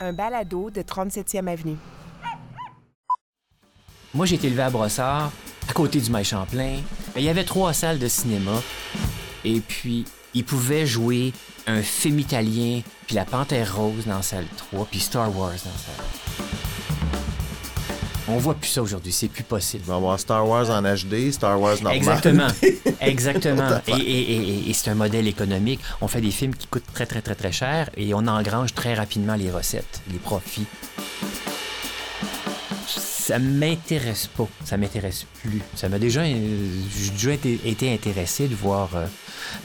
un balado de 37e Avenue. Moi, j'ai été élevé à Brossard, à côté du Maï Champlain. Il y avait trois salles de cinéma. Et puis, ils pouvaient jouer un film italien, puis La Panthère Rose dans salle 3, puis Star Wars dans salle. On voit plus ça aujourd'hui, c'est plus possible. On va Star Wars en HD, Star Wars normal. Exactement. Exactement. Et, et- et- et c'est un modèle économique. On fait des films qui coûtent très, très, très, très cher et on engrange très rapidement les recettes, les profits. Ça m'intéresse pas. Ça m'intéresse plus. Ça m'a déjà, j'ai déjà été, été intéressé de voir euh,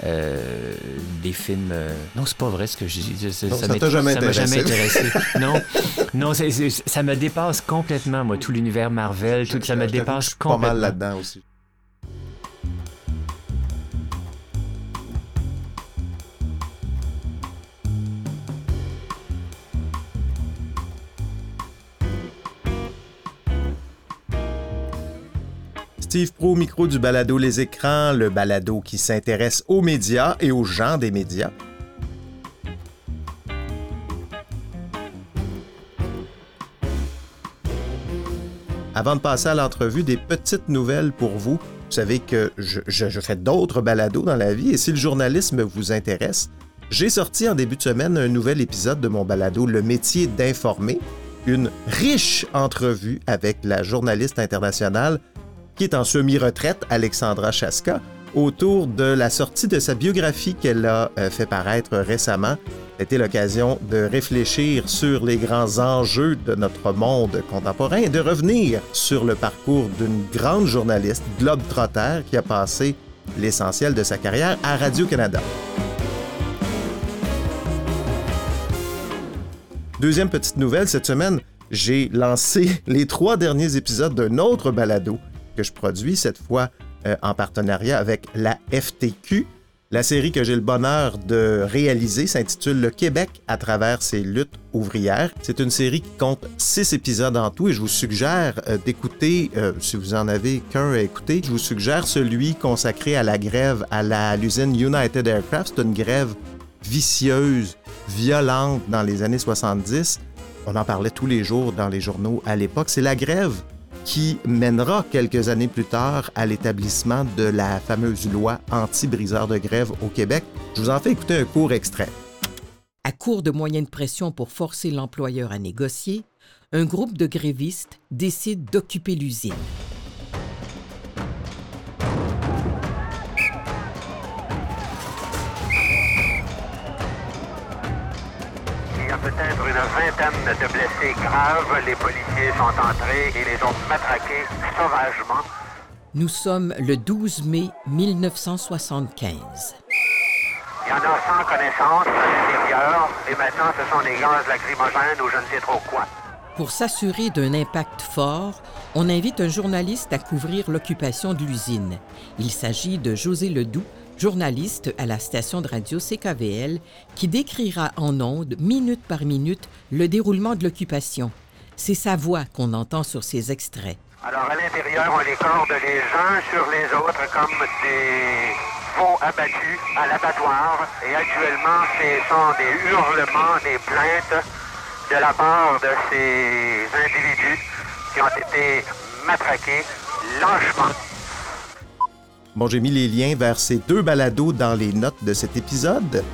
euh, des films. euh, Non, c'est pas vrai ce que je dis. Non, ça t'a jamais m'a jamais intéressé. non, non, ça me dépasse complètement, moi, tout l'univers Marvel, tout, ça me dépasse suis pas complètement. mal là-dedans aussi. Pro, micro du balado Les Écrans, le balado qui s'intéresse aux médias et aux gens des médias. Avant de passer à l'entrevue, des petites nouvelles pour vous. Vous savez que je fais d'autres balados dans la vie et si le journalisme vous intéresse, j'ai sorti en début de semaine un nouvel épisode de mon balado Le métier d'informer, une riche entrevue avec la journaliste internationale qui est en semi-retraite, Alexandra Chaska, autour de la sortie de sa biographie qu'elle a euh, fait paraître récemment. C'était l'occasion de réfléchir sur les grands enjeux de notre monde contemporain et de revenir sur le parcours d'une grande journaliste, globe-trotter, qui a passé l'essentiel de sa carrière à Radio-Canada. Deuxième petite nouvelle, cette semaine, j'ai lancé les trois derniers épisodes d'un autre balado que je produis, cette fois euh, en partenariat avec la FTQ. La série que j'ai le bonheur de réaliser s'intitule Le Québec à travers ses luttes ouvrières. C'est une série qui compte six épisodes en tout et je vous suggère euh, d'écouter, euh, si vous en avez qu'un à écouter, je vous suggère celui consacré à la grève à l'usine United Aircraft. C'est une grève vicieuse, violente dans les années 70. On en parlait tous les jours dans les journaux à l'époque. C'est la grève qui mènera quelques années plus tard à l'établissement de la fameuse loi anti-briseur de grève au Québec. Je vous en fais écouter un court extrait. À court de moyens de pression pour forcer l'employeur à négocier, un groupe de grévistes décide d'occuper l'usine. Peut-être une vingtaine de blessés graves. Les policiers sont entrés et les ont matraqués sauvagement. Nous sommes le 12 mai 1975. Il y en a sans connaissance à l'intérieur. Et maintenant, ce sont des gaz lacrymogènes ou je ne sais trop quoi. Pour s'assurer d'un impact fort, on invite un journaliste à couvrir l'occupation de l'usine. Il s'agit de José Ledoux, journaliste à la station de radio CKVL, qui décrira en ondes, minute par minute, le déroulement de l'occupation. C'est sa voix qu'on entend sur ces extraits. Alors, à l'intérieur, on les corde les uns sur les autres comme des veaux abattus à l'abattoir. Et actuellement, ce sont des hurlements, des plaintes de la part de ces individus qui ont été matraqués lâchement. Bon, j'ai mis les liens vers ces deux balados dans les notes de cet épisode.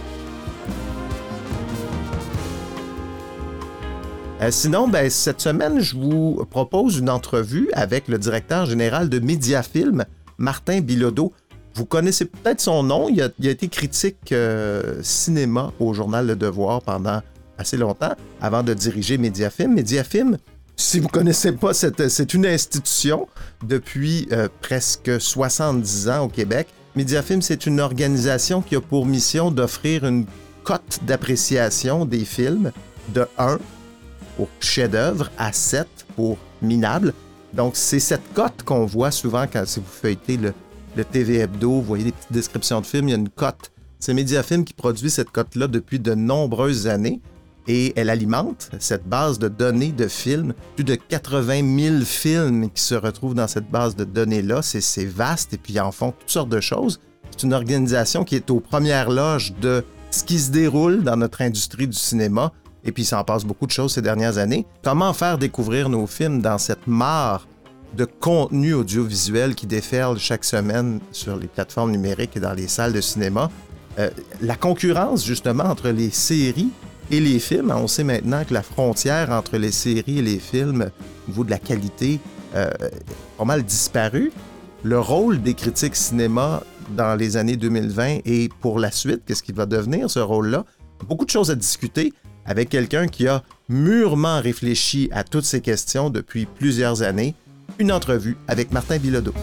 Euh, sinon, ben, cette semaine, je vous propose une entrevue avec le directeur général de Mediafilm, Martin Bilodeau. Vous connaissez peut-être son nom. Il a, été critique euh, cinéma au journal Le Devoir pendant assez longtemps, avant de diriger Mediafilm. Mediafilm, si vous ne connaissez pas, cette- c'est une institution depuis euh, presque 70 ans au Québec. Mediafilm, c'est une organisation qui a pour mission d'offrir une cote d'appréciation des films de 1 pour chef-d'œuvre à 7 pour minable. Donc, c'est cette cote qu'on voit souvent quand si vous feuilletez le, le TV Hebdo, vous voyez des petites descriptions de films, il y a une cote. C'est Mediafilm qui produit cette cote-là depuis de nombreuses années et elle alimente cette base de données de films. Plus de 80 000 films qui se retrouvent dans cette base de données-là. C'est vaste et puis ils en font toutes sortes de choses. C'est une organisation qui est aux premières loges de ce qui se déroule dans notre industrie du cinéma et puis il s'en passe beaucoup de choses ces dernières années. Comment faire découvrir nos films dans cette mare de contenu audiovisuel qui déferle chaque semaine sur les plateformes numériques et dans les salles de cinéma? Euh, la concurrence, justement, entre les séries et les films, on sait maintenant que la frontière entre les séries et les films, au niveau de la qualité, euh, est pas mal disparu. Le rôle des critiques cinéma dans les années 2020 et pour la suite, qu'est-ce qui va devenir ce rôle-là? Beaucoup de choses à discuter avec quelqu'un qui a mûrement réfléchi à toutes ces questions depuis plusieurs années. Une entrevue avec Martin Bilodeau.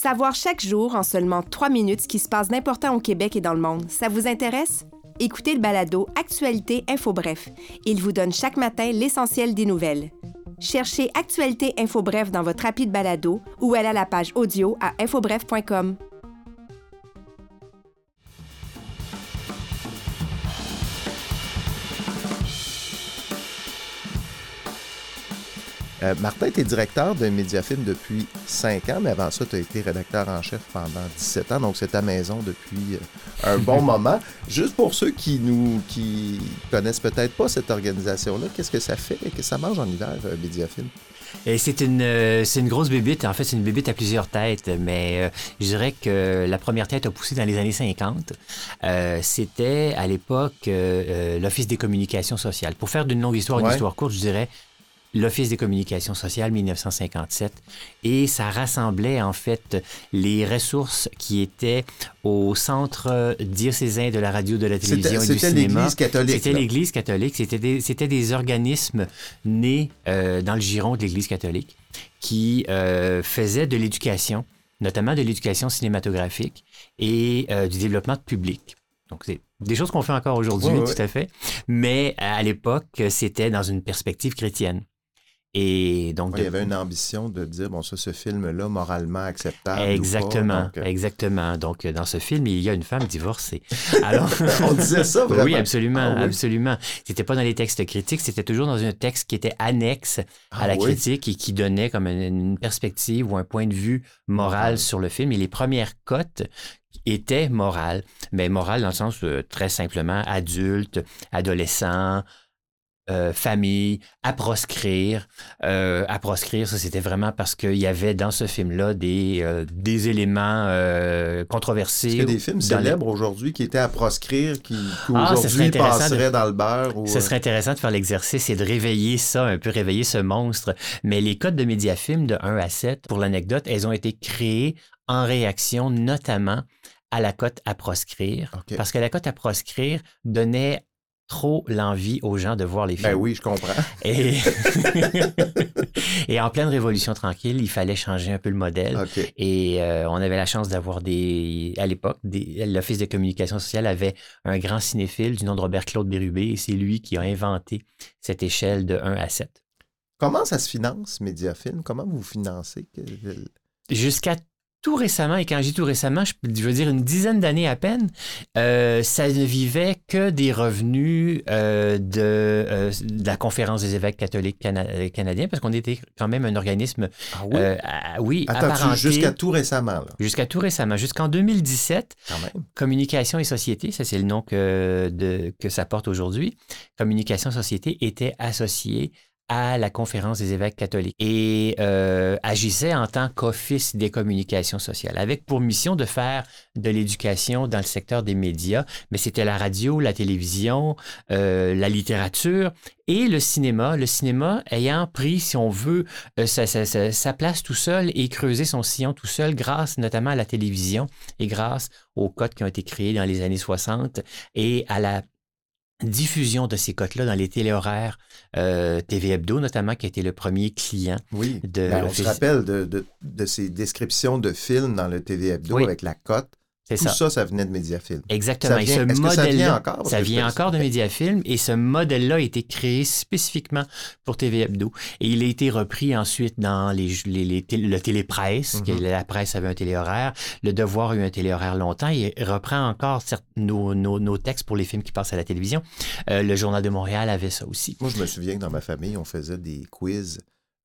Savoir chaque jour, en seulement trois minutes, ce qui se passe d'important au Québec et dans le monde, ça vous intéresse? Écoutez le balado Actualité Info Bref. Il vous donne chaque matin l'essentiel des nouvelles. Cherchez Actualité Info Bref dans votre appli de balado ou allez à la page audio à infobref.com. Euh, Martin, tu es directeur de Mediafilm depuis 5 ans, mais avant ça, tu as été rédacteur en chef pendant 17 ans, donc c'est ta maison depuis euh, un bon moment. Juste pour ceux qui nous qui connaissent peut-être pas cette organisation-là, qu'est-ce que ça fait? et que ça mange en hiver, euh, Mediafilm? Et c'est une, euh, c'est une grosse bébite. En fait, c'est une bébite à plusieurs têtes, mais euh, je dirais que la première tête a poussé dans les années 50. Euh, c'était à l'époque l'Office des communications sociales. Pour faire d'une longue histoire une Ouais. histoire courte, je dirais l'Office des communications sociales 1957 et ça rassemblait en fait les ressources qui étaient au centre diocésain de la radio, de la télévision C'était et du c'était cinéma. l'Église catholique. C'était l'Église catholique. C'était des, c'était des organismes nés euh, dans le giron de l'Église catholique qui euh, faisaient de l'éducation, notamment de l'éducation cinématographique et euh, du développement de public. Donc, c'est des choses qu'on fait encore aujourd'hui, Ouais, ouais, tout à fait. Mais à l'époque, c'était dans une perspective chrétienne. Et donc, Ouais, il y de- avait une ambition de dire, bon, ça, ce film-là, moralement acceptable. ou pas, Exactement, donc, euh, exactement. Donc, euh, dans ce film, il y a une femme divorcée. Alors, on disait ça, vraiment. oui, absolument, Ah oui. absolument. C'était pas dans les textes critiques, c'était toujours dans un texte qui était annexe Ah à la oui? critique et qui donnait comme une, perspective ou un point de vue moral sur le film. Et les premières cotes étaient morales, mais morales dans le sens euh, très simplement adulte, adolescent. Euh, famille, à proscrire. Euh, à proscrire, ça c'était vraiment parce qu'il y avait dans ce film-là des, euh, des éléments euh, controversés. Est-ce qu'il y a des films les- célèbres aujourd'hui qui étaient à proscrire, qui Ah, ce serait aujourd'hui passeraient dans le beurre? Ou, Ce serait intéressant de faire l'exercice et de réveiller ça, un peu réveiller ce monstre. Mais les codes de Mediafilm de 1 à 7, pour l'anecdote, elles ont été créées en réaction notamment à la cote à proscrire. Parce que la cote à proscrire donnait trop l'envie aux gens de voir les films. Ben oui, je comprends. Et... et en pleine révolution tranquille, il fallait changer un peu le modèle. Et euh, on avait la chance d'avoir des. À l'époque, des- l'Office de communication sociale avait un grand cinéphile du nom de Robert Claude Bérubé et c'est lui qui a inventé cette échelle de 1 à 7. Comment ça se finance, Mediafilm? Comment vous financez? Jusqu'à tout récemment, et quand je dis tout récemment, je, je veux dire une dizaine d'années à peine, euh, ça ne vivait que des revenus euh, de, euh, de la Conférence des évêques catholiques cana- canadiens, parce qu'on était quand même un organisme, Ah oui? à- jusqu'à tout récemment, jusqu'à tout récemment, jusqu'en 2017, quand même. Communication et Société, ça c'est le nom que, de- que ça porte aujourd'hui. Communication Société était associé à la conférence des évêques catholiques et euh, agissait en tant qu'office des communications sociales, avec pour mission de faire de l'éducation dans le secteur des médias, mais c'était la radio, la télévision, euh, la littérature et le cinéma. Le cinéma ayant pris, si on veut, euh, sa, sa- place tout seul et creusé son sillon tout seul grâce notamment à la télévision et grâce aux codes qui ont été créés dans les années 60 et à la diffusion de ces codes-là dans les téléhoraires euh, TV Hebdo, notamment, qui a été le premier client Oui. de Ben, on se rappelle de, de- de ces descriptions de films dans le TV Hebdo Oui. avec la cote. Tout ça. ça, ça venait de Mediafilm. Exactement. Ça Et vient- ce est-ce que ça vient encore? Parce ça que vient encore de Mediafilm et ce modèle-là a été créé spécifiquement pour TV Hebdo. Et il a été repris ensuite dans les, les, les tél- le télépresse, que Mhm. la presse avait un téléhoraire, le Devoir a eu un téléhoraire longtemps et reprend encore nos, nos, nos textes pour les films qui passent à la télévision. Euh, le Journal de Montréal avait ça aussi. Moi, je me souviens que dans ma famille, on faisait des quiz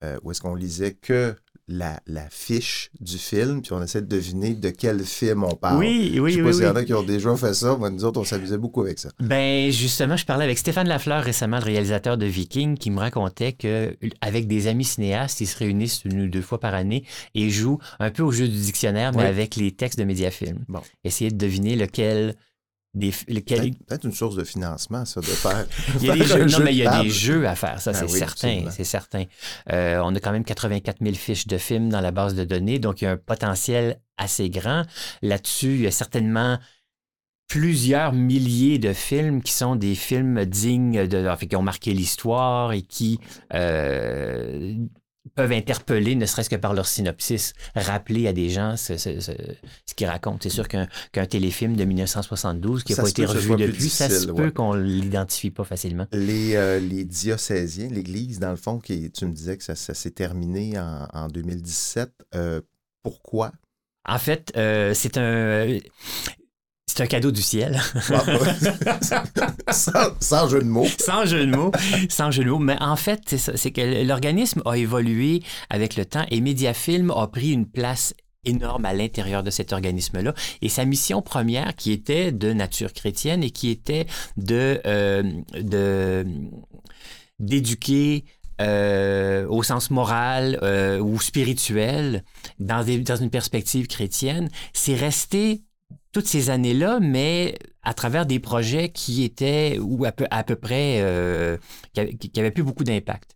euh, où est-ce qu'on lisait que la, la fiche du film, puis on essaie de deviner de quel film on parle. Oui, oui, Je sais oui. pas s'il y en oui. a qui ont déjà fait ça. Moi, nous autres, on s'amusait beaucoup avec ça. Ben justement, je parlais avec Stéphane Lafleur récemment, le réalisateur de Viking, qui me racontait que avec des amis cinéastes, ils se réunissent une ou deux fois par année et jouent un peu au jeu du dictionnaire, mais Oui. avec les textes de Mediafilm. Bon. Essayer de deviner lequel des Peut-être une source de financement, ça, de faire. il y a des jeux, non, jeu mais il y a table. des jeux à faire, ça, Ah c'est oui, certain, c'est certain. Euh, on a quand même 84 000 fiches de films dans la base de données, donc il y a un potentiel assez grand. Là-dessus, il y a certainement plusieurs milliers de films qui sont des films dignes de, en fait, qui ont marqué l'histoire et qui euh, peuvent interpeller, ne serait-ce que par leur synopsis, rappeler à des gens ce, ce- ce- ce qu'ils racontent. C'est sûr qu'un téléfilm de 1972 qui n'a pas été revu depuis, ça se peut qu'on l'identifie pas facilement. Les, euh, les diocésiens, l'Église, dans le fond, qui, tu me disais que ça, ça s'est terminé en, en 2017. euh, pourquoi? En fait, euh, c'est un... C'est un cadeau du ciel. sans, sans jeu de mots. sans jeu de mots, sans jeu de mots. Mais en fait, c'est ça, c'est que l'organisme a évolué avec le temps et Mediafilm a pris une place énorme à l'intérieur de cet organisme-là. Et sa mission première, qui était de nature chrétienne et qui était de, euh, de d'éduquer euh, au sens moral euh, ou spirituel dans, des- dans une perspective chrétienne, c'est resté toutes ces années-là, mais à travers des projets qui étaient ou à peu, à peu près euh, qui avaient- qui n'avaient plus beaucoup d'impact.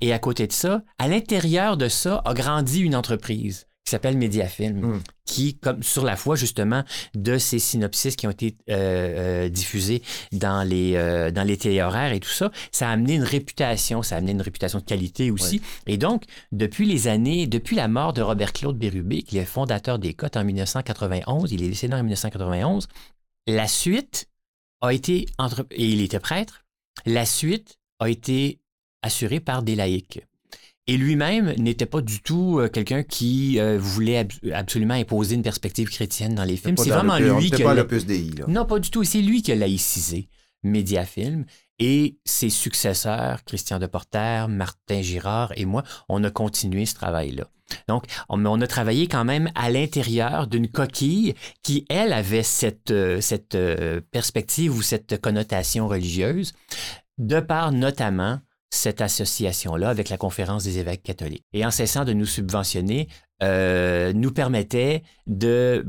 Et à côté de ça, à l'intérieur de ça, a grandi une entreprise qui s'appelle Mediafilm, Mm. qui, comme sur la foi justement de ces synopsis qui ont été euh, euh, diffusés dans les, euh, dans les téléhoraires et tout ça, ça a amené une réputation, ça a amené une réputation de qualité aussi. Et donc, depuis les années, depuis la mort de Robert-Claude Bérubé, qui est fondateur des Cotes en 1991, il est décédé en 1991, la suite a été, entre... et il était prêtre, la suite a été assurée par des laïcs. Et lui-même n'était pas du tout euh, quelqu'un qui euh, voulait ab- absolument imposer une perspective chrétienne dans les films. C'est vraiment le- lui qui a- là. non, pas du tout. C'est lui qui a laïcisé Mediafilm et ses successeurs, Christian Deporter, Martin Girard et moi, on a continué ce travail-là. Donc, on, on a travaillé quand même à l'intérieur d'une coquille qui, elle, avait cette, euh, cette perspective ou cette connotation religieuse, de par notamment cette association-là avec la Conférence des évêques catholiques. Et en cessant de nous subventionner, euh, nous permettait de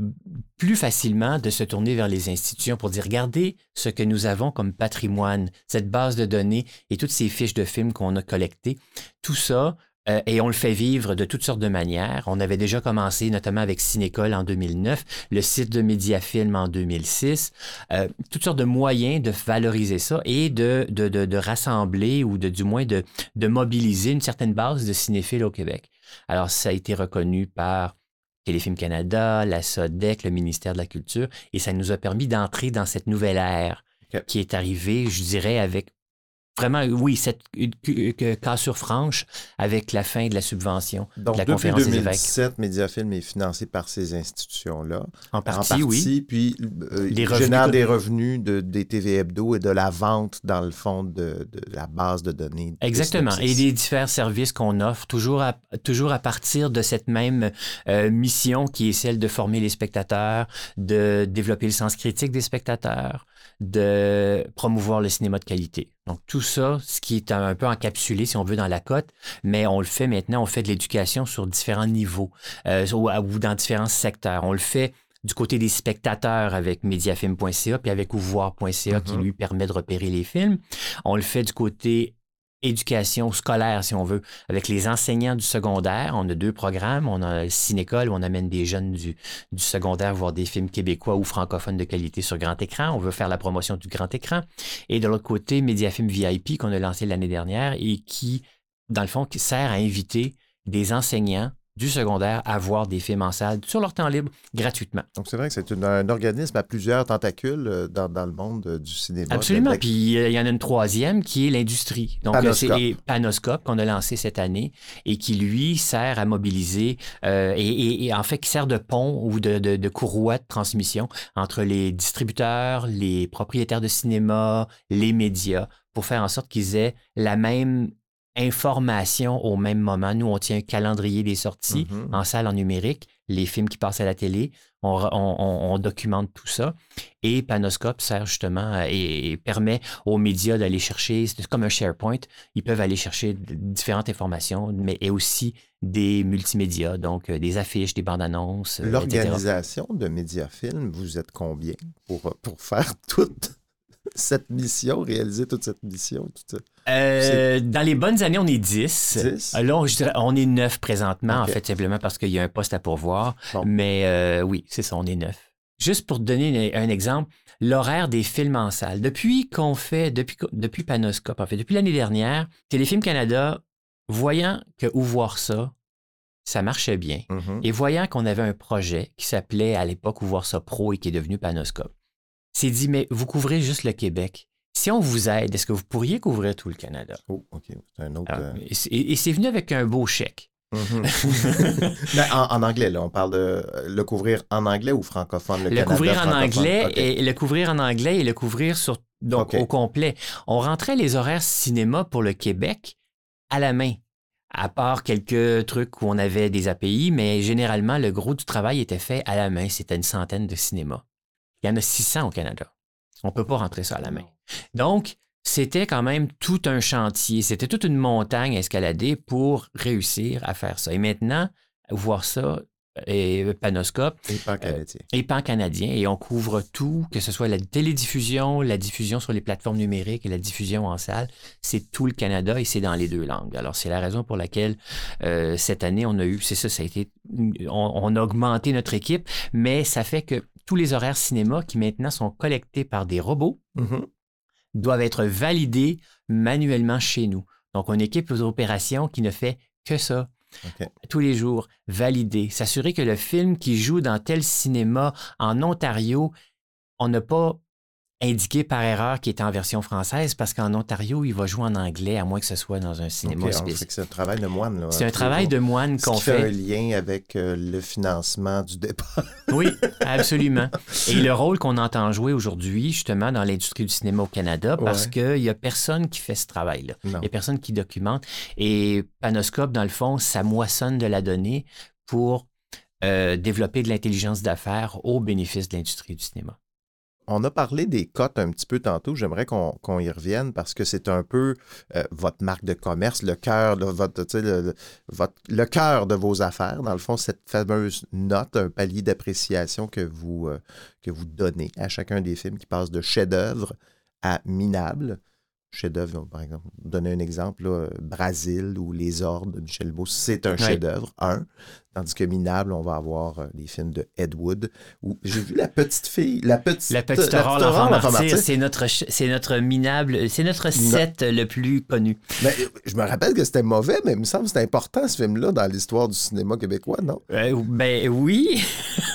plus facilement de se tourner vers les institutions pour dire regardez ce que nous avons comme patrimoine, cette base de données et toutes ces fiches de films qu'on a collectées. Tout ça, euh, et on le fait vivre de toutes sortes de manières. On avait déjà commencé, notamment avec Cinécole en 2009, le site de Mediafilm en 2006, euh, toutes sortes de moyens de valoriser ça et de, de, de, de rassembler ou de, du moins de, de mobiliser une certaine base de cinéphiles au Québec. Alors, ça a été reconnu par Téléfilm Canada, la SODEC, le ministère de la Culture, et ça nous a permis d'entrer dans cette nouvelle ère qui est arrivée, je dirais, avec vraiment, oui, cette cassure franche avec la fin de la subvention Donc, de la depuis conférence des évêques. 2017, Mediafilm est financé par ces institutions-là. En En partie, partie, oui. puis euh, Les il revenus génère des revenus de, des TV Hebdo et de la vente, dans le fond, de, de la base de données. des Exactement. Et des divers services qu'on offre, toujours à, toujours à partir de cette même euh, mission qui est celle de former les spectateurs, de développer le sens critique des spectateurs, de promouvoir le cinéma de qualité. Donc tout ça, ce qui est un, peu encapsulé, si on veut, dans la cote, mais on le fait maintenant, on fait de l'éducation sur différents niveaux euh, ou, ou dans différents secteurs. On le fait du côté des spectateurs avec mediafilm.ca puis avec ouvoir.ca qui Mhm. lui permet de repérer les films. On le fait du côté éducation scolaire, si on veut, avec les enseignants du secondaire. On a deux programmes. On a le Cinécole où on amène des jeunes du, secondaire voir des films québécois ou francophones de qualité sur grand écran. On veut faire la promotion du grand écran. Et de l'autre côté, Mediafilm VIP qu'on a lancé l'année dernière et qui, dans le fond, sert à inviter des enseignants du secondaire à voir des films en salle sur leur temps libre gratuitement. Donc, c'est vrai que c'est un organisme à plusieurs tentacules euh, dans, dans le monde euh, du cinéma. Absolument. Puis euh, il y en a une troisième qui est l'industrie. Donc, c'est Panoscope qu'on a lancé cette année et qui, lui, sert à mobiliser euh, et, et- et en fait qui sert de pont ou de, de, de courroie de transmission entre les distributeurs, les propriétaires de cinéma, les médias pour faire en sorte qu'ils aient la même information au même moment. Nous, on tient un calendrier des sorties Mhm. en salle en numérique, les films qui passent à la télé. On, documente tout ça. Et Panoscope sert justement à- et, et permet aux médias d'aller chercher, c'est comme un SharePoint, ils peuvent aller chercher différentes informations, mais et aussi des multimédias, donc euh, des affiches, des bandes annonces. euh. L'organisation de Mediafilm, vous êtes combien pour, pour faire toute cette mission, réaliser toute cette mission? Euh, dans les bonnes années, on est 10. 10? Euh, Là, on, je dirais, on est 9 présentement, en fait, simplement parce qu'il y a un poste à pourvoir. Bon. Mais euh, oui, c'est ça, on est 9. Juste pour te donner un, exemple, l'horaire des films en salle. Depuis qu'on fait, depuis, Panoscope, en fait, depuis l'année dernière, Téléfilm Canada, voyant que Où voir ça, ça marchait bien. Mhm. Et voyant qu'on avait un projet qui s'appelait à l'époque Où voir ça pro et qui est devenu Panoscope, s'est dit, mais vous couvrez juste le Québec. Si on vous aide, est-ce que vous pourriez couvrir tout le Canada? Oh, OK. C'est un autre. Alors, euh, et c'est- et c'est venu avec un beau chèque. mhm. Mais en, en anglais, là, on parle de euh, le couvrir en anglais ou francophone? Le, Le, Canada couvrir en anglais et le couvrir en anglais et le couvrir sur donc au complet. On rentrait les horaires cinéma pour le Québec à la main. À part quelques trucs où on avait des API, mais généralement, le gros du travail était fait à la main. C'était une centaine de cinémas. Il y en a 600 au Canada. On ne peut pas rentrer ça à la main. Donc, c'était quand même tout un chantier. C'était toute une montagne à escalader pour réussir à faire ça. Et maintenant, voir ça, et Panoscope, Et pas canadien. et pan-canadien, et on couvre tout, que ce soit la télédiffusion, la diffusion sur les plateformes numériques et la diffusion en salle. C'est tout le Canada et c'est dans les deux langues. Alors, c'est la raison pour laquelle euh, cette année, on a eu, c'est ça, ça a été, on, on a augmenté notre équipe, mais ça fait que tous les horaires cinéma qui maintenant sont collectés par des robots Mhm. Doivent être validés manuellement chez nous. Donc, on équipe aux opérations qui ne fait que ça. Tous les jours, valider, s'assurer que le film qui joue dans tel cinéma en Ontario, on n'a pas indiqué par erreur qu'il était en version française parce qu'en Ontario, il va jouer en anglais, à moins que ce soit dans un cinéma OK, alors, spécifique. fait que c'est un travail de moine. là, C'est un travail de moine qu'on qui fait un fait. lien avec euh, le financement du départ? Oui, absolument. Et le rôle qu'on entend jouer aujourd'hui, justement, dans l'industrie du cinéma au Canada, parce Ouais. qu'il n'y a personne qui fait ce travail-là. Il n'y a personne qui documente. Et Panoscope, dans le fond, ça moissonne de la donnée pour euh, développer de l'intelligence d'affaires au bénéfice de l'industrie du cinéma. On a parlé des cotes un petit peu tantôt. J'aimerais qu'on y revienne parce que c'est un peu euh, votre marque de commerce, le cœur de votre, tu sais, le, le- votre- le cœur de vos affaires. Dans le fond, cette fameuse note, un palier d'appréciation que vous, euh, que vous donnez à chacun des films qui passe de chef-d'œuvre à minable. Chef-d'œuvre, par exemple, donner un exemple, là, Brasil ou Les Ordres de Michel Beau, c'est un Ouais. chef-d'œuvre, un. Tandis que minable, on va avoir euh, des films de Ed Wood. Où j'ai vu la petite fille, la petite, La petite aurore, l'enfant Aurore, l'enfant c'est notre, c'est notre minable, c'est notre set le plus connu. Mais euh, je me rappelle que c'était mauvais, mais il me semble que c'était important ce film-là dans l'histoire du cinéma québécois, non? Euh, ben oui.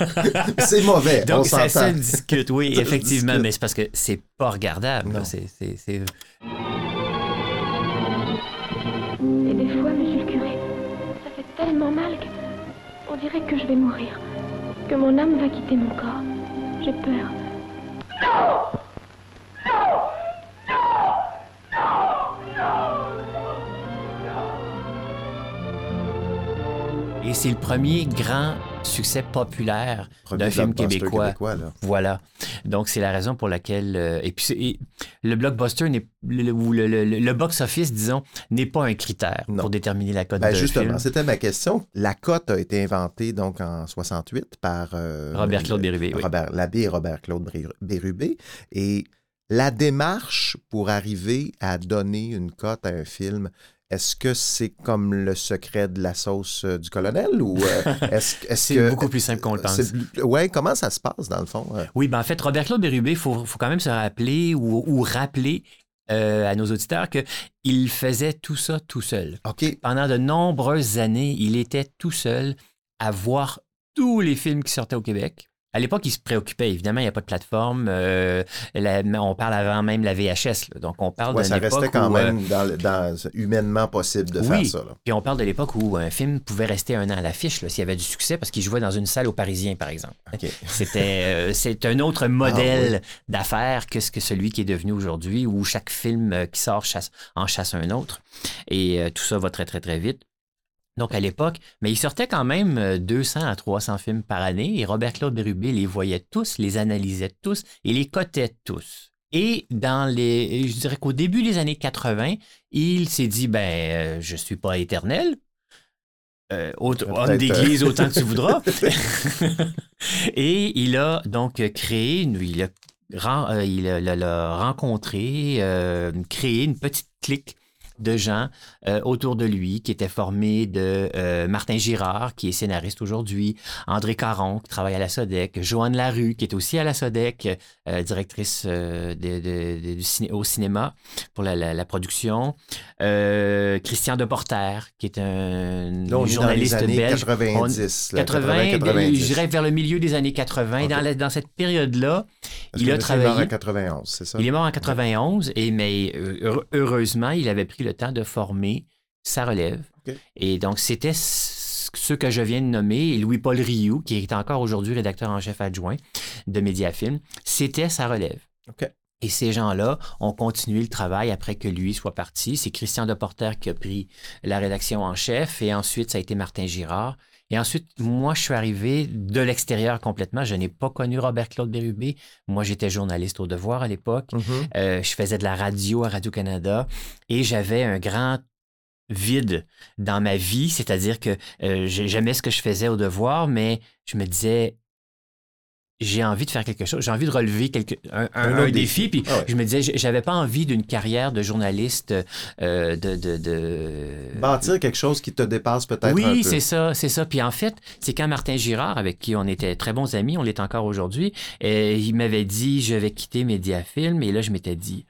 C'est mauvais, on Donc, ça se discute, oui, effectivement, discute. mais c'est parce que c'est pas regardable. C'est, dirait que je vais mourir, que mon âme va quitter mon corps. J'ai peur. Et c'est le premier grand succès populaire d'un film québécois. là. Voilà. Donc, c'est la raison pour laquelle. euh, et puis, et le blockbuster n'est, le, ou le, le- le box-office, disons, n'est pas un critère Non. pour déterminer la cote Ben d'un justement, film. c'était ma question. La cote a été inventée donc en 68 par euh, Robert-Claude Bérubé, oui. Robert Labbé et Robert-Claude Bréru- Bérubé. Et la démarche pour arriver à donner une cote à un film, est-ce que c'est comme le secret de la sauce euh, du colonel ou euh, est-ce, que beaucoup plus simple qu'on le pense. ouais, comment ça se passe dans le fond euh? Oui, ben en fait, Robert-Claude Bérubé, il faut, faut quand même se rappeler ou, ou rappeler à nos auditeurs qu'il faisait tout ça tout seul. Pendant de nombreuses années, il était tout seul à voir tous les films qui sortaient au Québec À l'époque, ils se préoccupaient. Évidemment, il n'y a pas de plateforme. euh, la- on parle avant même la VHS. là. Donc, on parle Ouais, d'une ça époque restait quand où, euh, même dans, dans- humainement possible de Oui. faire ça. là. Puis on parle de l'époque où un film pouvait rester un an à l'affiche s'il y avait du succès parce qu'il jouait dans une salle aux Parisiens, par exemple. OK. C'était euh, c'est un autre modèle d'affaires que ce que celui qui est devenu aujourd'hui où chaque film euh, qui sort chasse, en chasse un autre. Et euh, tout ça va très, très, très vite. Donc, à l'époque, mais il sortait quand même euh, 200 à 300 films par année et Robert-Claude Bérubé les voyait tous, les analysait tous et les cotait tous. Et dans les, je dirais qu'au début des années 80, il s'est dit, ben, euh, je suis pas éternel. Euh, autre- homme d'église, euh, autant que tu voudras. et il a donc créé, il a, euh, il rencontré, euh, créé une petite clique de gens euh, autour de lui qui étaient formés de euh, Martin Girard, qui est scénariste aujourd'hui, André Caron, qui travaille à la SODEC, Joanne Larue, qui est aussi à la SODEC, euh, directrice euh, de- de- de- du ciné- au cinéma pour la, la- la production, euh, Christian Deporter, qui est un on est dans les journaliste années belge. 90. là, 80, 80, 90. je dirais vers le milieu des années 80. Ok. Dans, la- dans cette période-là, il a le film est mort travaillé. en 91, c'est ça? Il est mort en 91, et, mais heure- heureusement, il avait pris le temps de former sa relève. Et donc, c'était ceux que je viens de nommer, et Louis-Paul Rioux, qui est encore aujourd'hui rédacteur en chef adjoint de Mediafilm, c'était sa relève. Et ces gens-là ont continué le travail après que lui soit parti. C'est Christian Deporter qui a pris la rédaction en chef et ensuite ça a été Martin Girard. Et ensuite, moi, je suis arrivé de l'extérieur complètement. Je n'ai pas connu Robert-Claude Bérubé. Moi, j'étais journaliste au Devoir à l'époque. Mhm. Euh, je faisais de la radio à Radio-Canada et j'avais un grand vide dans ma vie, c'est-à-dire que euh, j'ai- j'aimais ce que je faisais au devoir, mais je me disais, j'ai envie de faire quelque chose, j'ai envie de relever quelque, un, un- Un un autre défi, défi. puis Ah ouais. je me disais, j'avais pas envie d'une carrière de journaliste, euh, de... de, de- Bâtir quelque chose qui te dépasse peut-être un peu. oui, c'est ça, c'est ça. Puis en fait, c'est quand Martin Girard, avec qui on était très bons amis, on l'est encore aujourd'hui, euh, il m'avait dit je vais quitter Mediafilm et là je m'étais dit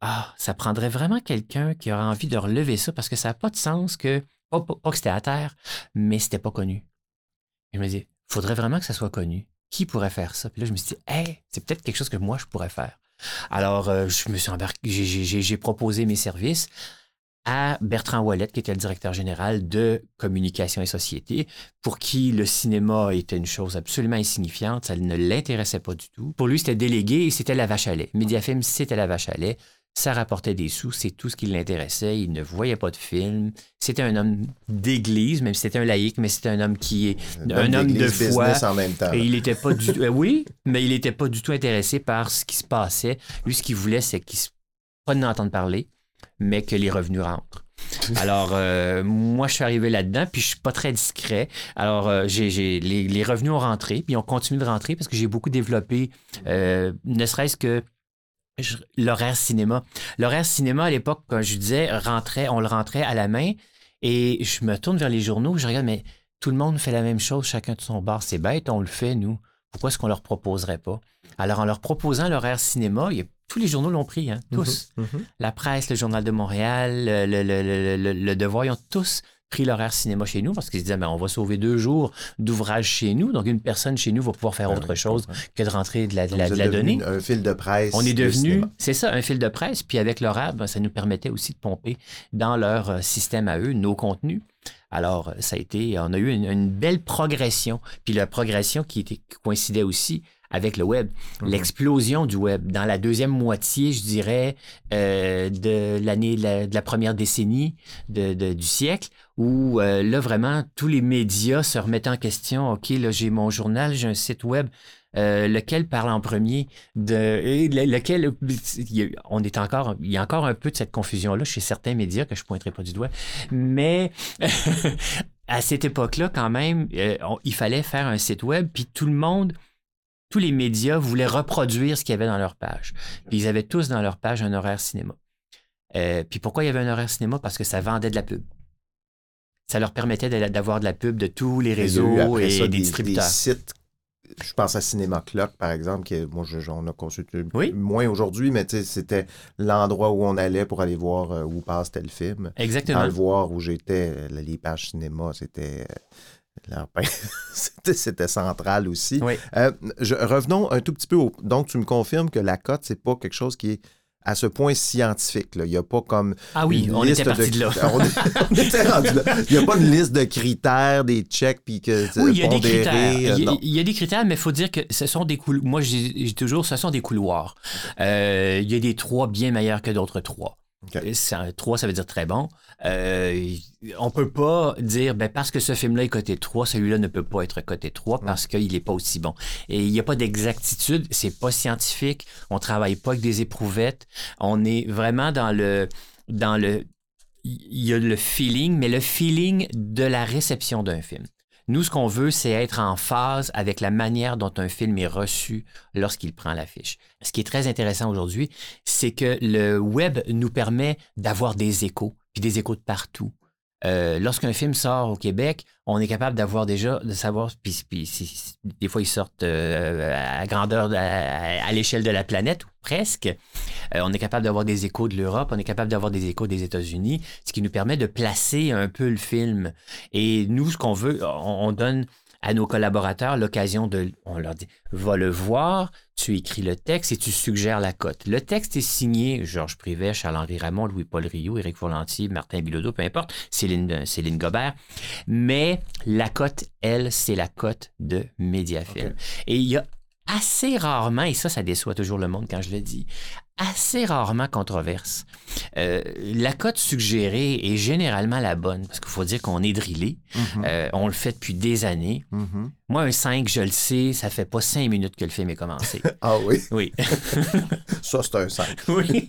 ah, ça prendrait vraiment quelqu'un qui aurait envie de relever ça parce que ça n'a pas de sens que pas, pas- pas que c'était à terre, mais c'était pas connu. Et je me dis faudrait vraiment que ça soit connu. Qui pourrait faire ça? Puis là je me suis dit hey, c'est peut-être quelque chose que moi je pourrais faire. Alors euh, je me suis embarqué, j'ai- proposé mes services à Bertrand Wallet, qui était le directeur général de Communication et Société, pour qui le cinéma était une chose absolument insignifiante, ça ne l'intéressait pas du tout. Pour lui, c'était délégué et c'était la vache à lait. Mediafilm, c'était la vache à lait. Ça rapportait des sous, c'est tout ce qui l'intéressait. Il ne voyait pas de film. C'était un homme d'église, même si c'était un laïc, mais c'était un homme qui est un homme de foi. business en même temps. Et il n'était pas du tout. euh, oui, mais il n'était pas du tout intéressé par ce qui se passait. Lui, ce qu'il voulait, c'est qu'il se... pas d'en entendre parler, mais que les revenus rentrent. Alors, euh, moi, je suis arrivé là-dedans, puis je suis pas très discret. Alors, euh, j'ai, les, les revenus ont rentré, puis ils ont continué de rentrer parce que j'ai beaucoup développé, euh, ne serait-ce que l'horaire cinéma. L'horaire cinéma, à l'époque, comme je disais, rentrait, on le rentrait à la main, et je me tourne vers les journaux, je regarde, mais tout le monde fait la même chose, chacun de son bar. C'est bête, on le fait, nous. Pourquoi est-ce qu'on leur proposerait pas? Alors, en leur proposant l'horaire cinéma, il y a- tous les journaux l'ont pris, hein, tous. Mhm, mhm. La presse, le Journal de Montréal, le, le- le- le- le- le Devoir, ils ont tous pris l'horaire cinéma chez nous parce qu'ils se disaient, ben, on va sauver deux jours d'ouvrage chez nous. Donc, une personne chez nous va pouvoir faire Ben autre oui, chose que de rentrer de la, de la- de la donnée. Un fil de presse. On est devenu, c'est ça, un fil de presse. Puis avec l'horaire, ben, ça nous permettait aussi de pomper dans leur euh, système à eux nos contenus. Alors, ça a été, on a eu une, une belle progression. Puis la progression qui, était, qui coïncidait aussi avec le web, Mhm. l'explosion du web. Dans la deuxième moitié, je dirais, euh, de l'année, de la, de la première décennie de- de- du siècle, où euh, là, vraiment, tous les médias se remettaient en question. OK, là, j'ai mon journal, j'ai un site web. Euh, lequel parle en premier de lequel il y a- on est encore il y a encore un peu de cette confusion là chez certains médias que je pointerai pas du doigt mais à cette époque-là quand même on- il fallait faire un site web puis tout le monde tous les médias voulaient reproduire ce qu'il y avait dans leur page. Puis ils avaient tous dans leur page un horaire cinéma. Euh, puis pourquoi il y avait un horaire cinéma? Parce que ça vendait de la pub. Ça leur permettait d'avoir de la pub de tous les a réseaux et ça des, distributeurs. Des sites, je pense à Cinéma Clock, par exemple, qui est- moi, je, j'en ai consulté Oui. moins aujourd'hui, mais c'était l'endroit où on allait pour aller voir euh, où passe tel film. Dans exactement le voir où j'étais, euh, les pages cinéma, c'était Lapin, c'était, central aussi. Oui. Euh, je- revenons un tout petit peu au. Donc, tu me confirmes que la cote, c'est pas quelque chose qui est à ce point scientifique. Là. Il n'y a pas comme. Ah oui, une on liste était parti de là. on, est- on était rendu là. Il n'y a pas une liste de critères, des checks, puis que. Oui, il y a des critères. euh, Il y a, y des critères, mais il faut dire que ce sont des couloirs. Moi, dis toujours, ce sont des couloirs. Euh, il y a des trois bien meilleurs que d'autres trois. OK. Euh, ça- Trois, ça veut dire très bon. Euh, on peut pas dire, ben, parce que ce film-là est coté 3, celui-là ne peut pas être coté 3 parce qu'il n'est pas aussi bon. Et il n'y a pas d'exactitude, c'est pas scientifique, on travaille pas avec des éprouvettes, on est vraiment dans le, dans le, il y a le feeling, mais le feeling de la réception d'un film. Nous, ce qu'on veut, c'est être en phase avec la manière dont un film est reçu lorsqu'il prend l'affiche. Ce qui est très intéressant aujourd'hui, c'est que le web nous permet d'avoir des échos, puis des échos de partout. Euh, Lorsqu'un film sort au Québec, on est capable d'avoir déjà, de savoir, puis, puis si- des fois ils sortent euh, à grandeur, à, l'échelle de la planète, ou presque. Euh, on est capable d'avoir des échos de l'Europe, on est capable d'avoir des échos des États-Unis, ce qui nous permet de placer un peu le film. Et nous, ce qu'on veut, on donne à nos collaborateurs l'occasion de, on leur dit, va le voir, tu écris le texte et tu suggères la cote. Le texte est signé Georges Privet, Charles-Henri Ramon, Louis-Paul Rio, Éric Folantier, Martin Bilodeau, peu importe, Céline, Céline Gobert. Mais la cote, elle, c'est la cote de Mediafilm. Et il y a assez rarement, et ça, ça déçoit toujours le monde quand je le dis, assez rarement controverse. Euh, la cote suggérée est généralement la bonne, parce qu'il faut dire qu'on est drillé. Mhm. Euh, on le fait depuis des années. Mhm. Moi, un 5, je le sais, ça fait pas cinq minutes que le film est commencé. Ah oui, Oui. ça, c'est un 5. oui.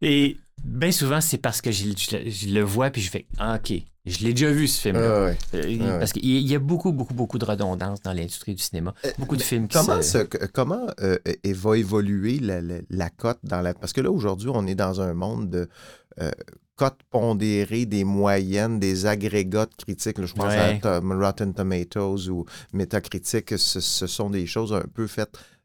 Et bien souvent, c'est parce que je, je- je le vois puis je fais Ah, OK, je l'ai déjà vu ce film-là. Ah ouais. Euh, ouais. Parce qu'il y- a beaucoup, beaucoup, beaucoup de redondance dans l'industrie du cinéma. Beaucoup de films qui Comment, se... comment euh, va évoluer la, la- la cote dans la. Parce que là, aujourd'hui, on est dans un monde de euh, cotes pondérées, des moyennes, des agrégats de critiques. Je pense Ouais. à Rotten Tomatoes ou Metacritic. Ce, ce sont des choses un peu faites euh,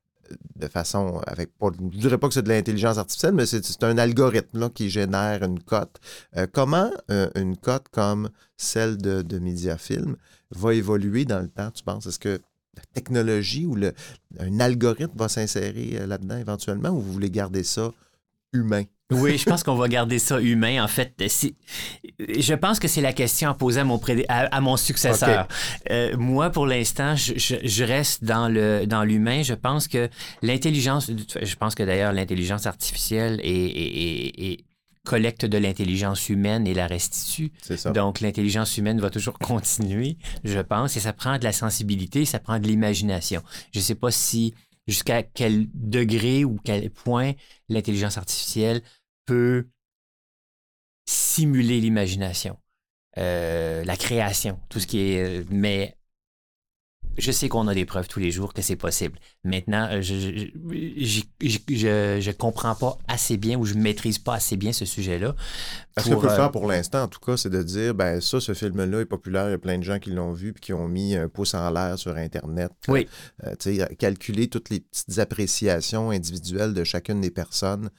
de façon avec pas, je dirais pas que c'est de l'intelligence artificielle mais c'est un algorithme qui génère une cote. Euh, comment euh, une cote comme celle de, de Mediafilm va évoluer dans le temps tu penses? Est-ce que la technologie ou le, un algorithme va s'insérer euh, là-dedans éventuellement ou vous voulez garder ça humain? Oui, je pense qu'on va garder ça humain. En fait, si- je pense que c'est la question à poser à mon, prédé- à, à mon successeur. Euh, moi, pour l'instant, je, je- je reste dans le dans l'humain. Je pense que l'intelligence, je pense que d'ailleurs l'intelligence artificielle est, est- est- est- collecte de l'intelligence humaine et la restitue. c'est ça Donc, l'intelligence humaine va toujours continuer, je pense, et ça prend de la sensibilité, ça prend de l'imagination. Je ne sais pas si, jusqu'à quel degré ou quel point l'intelligence artificielle peut simuler l'imagination, euh, la création, tout ce qui est... euh, je sais qu'on a des preuves tous les jours que c'est possible. Maintenant, euh, je je, je, je, je- je comprends pas assez bien ou je maîtrise pas assez bien ce sujet-là. Ce qu'on peut euh, faire pour l'instant, en tout cas, c'est de dire, ben ça, ce film-là est populaire, il y a plein de gens qui l'ont vu puis qui ont mis un pouce en l'air sur Internet. Oui. Euh, tu sais, calculer toutes les petites appréciations individuelles de chacune des personnes.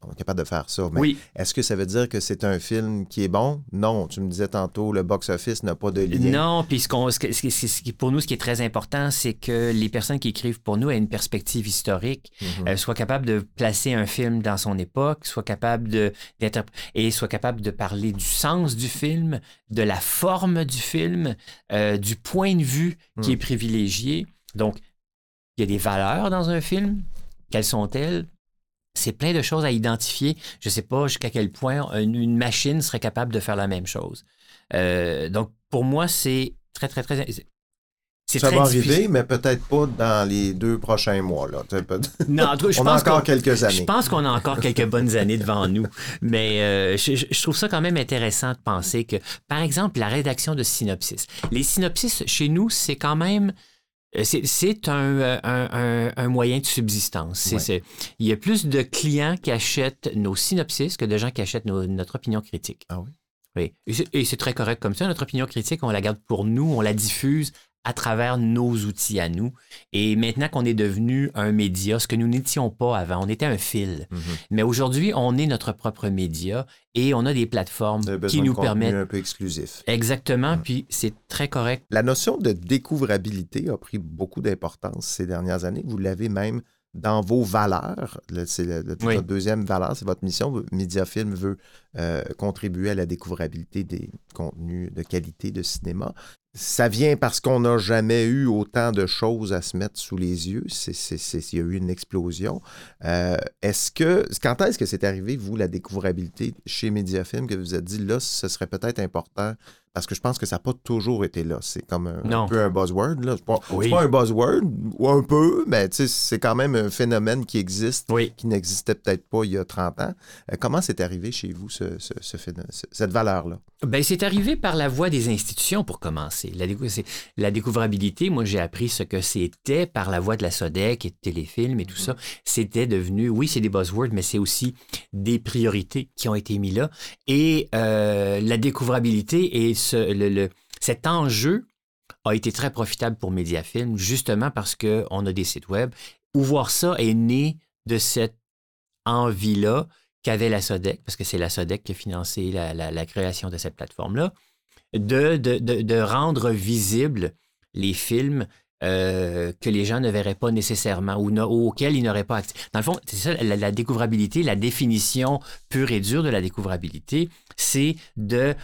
On est capable de faire ça. Mais Oui, est-ce que ça veut dire que c'est un film qui est bon? Non. Tu me disais tantôt, le box-office n'a pas de lien. Non, puis ce qu'on- ce que- ce qui- ce qui- pour nous, ce qui est très important, c'est que les personnes qui écrivent pour nous aient une perspective historique, Mhm. euh, soient capables de placer un film dans son époque, soient capables de d'interp- et soient capables de parler du sens du film, de la forme du film, euh, du point de vue qui Mm. est privilégié. Donc, il y a des valeurs dans un film. Quelles sont-elles? C'est plein de choses à identifier. Je ne sais pas jusqu'à quel point une, une machine serait capable de faire la même chose. Euh, donc, pour moi, c'est très, très, très. C'est Ça très va difficile. arriver, mais peut-être pas dans les deux prochains mois. Là. Non, en tout cas, je On a pense encore qu'on- quelques Je années. pense qu'on a encore quelques bonnes années devant nous. Mais euh, je, je- je trouve ça quand même intéressant de penser que, par exemple, la rédaction de synopsis. Les synopsis, chez nous, c'est quand même. Euh, C'est un, euh, un- un- un moyen de subsistance. C'est- Ouais. c'est- il y a plus de clients qui achètent nos synopsis que de gens qui achètent nos- notre opinion critique. Ah oui? Oui. Et c'est très correct comme ça. Notre opinion critique, on la garde pour nous, on la diffuse à travers nos outils à nous. Et maintenant qu'on est devenu un média, ce que nous n'étions pas avant, on était un fil. Mhm. Mais aujourd'hui, on est notre propre média et on a des plateformes qui de nous contenu permettent... un peu exclusif. Exactement, Mhm. puis c'est très correct. La notion de découvrabilité a pris beaucoup d'importance ces dernières années. Vous l'avez même dans vos valeurs. Le- C'est Oui. votre deuxième valeur, c'est votre mission. Mediafilm veut euh, contribuer à la découvrabilité des contenus de qualité de cinéma. Ça vient parce qu'on n'a jamais eu autant de choses à se mettre sous les yeux. Il y a eu une explosion. Euh, est-ce que, quand est-ce que c'est arrivé, vous, la découvrabilité chez Mediafilm, que vous êtes dit, là, ce serait peut-être important? Parce que je pense que ça n'a pas toujours été là. C'est comme un, peu un buzzword. Là. C'est, pas, Oui. pas un buzzword, ou un peu, mais c'est quand même un phénomène qui existe, Oui. qui n'existait peut-être pas il y a 30 ans. Euh, comment c'est arrivé chez vous, ce, cette valeur-là? Ben, c'est arrivé par la voie des institutions pour commencer. La, décou- la découvrabilité, moi, j'ai appris ce que c'était par la voie de la SODEC et de téléfilm et tout ça. C'était devenu, oui, c'est des buzzwords, mais c'est aussi des priorités qui ont été mis là. Et euh, la découvrabilité et cet enjeu a été très profitable pour Mediafilm, justement parce qu'on a des sites web. Où voir ça est né de cette envie-là qu'avait la SODEC, parce que c'est la SODEC qui a financé la, création de cette plateforme-là, de rendre visibles les films euh, que les gens ne verraient pas nécessairement ou, ou auxquels ils n'auraient pas accès. Dans le fond, c'est ça, la, la découvrabilité, la définition pure et dure de la découvrabilité, c'est de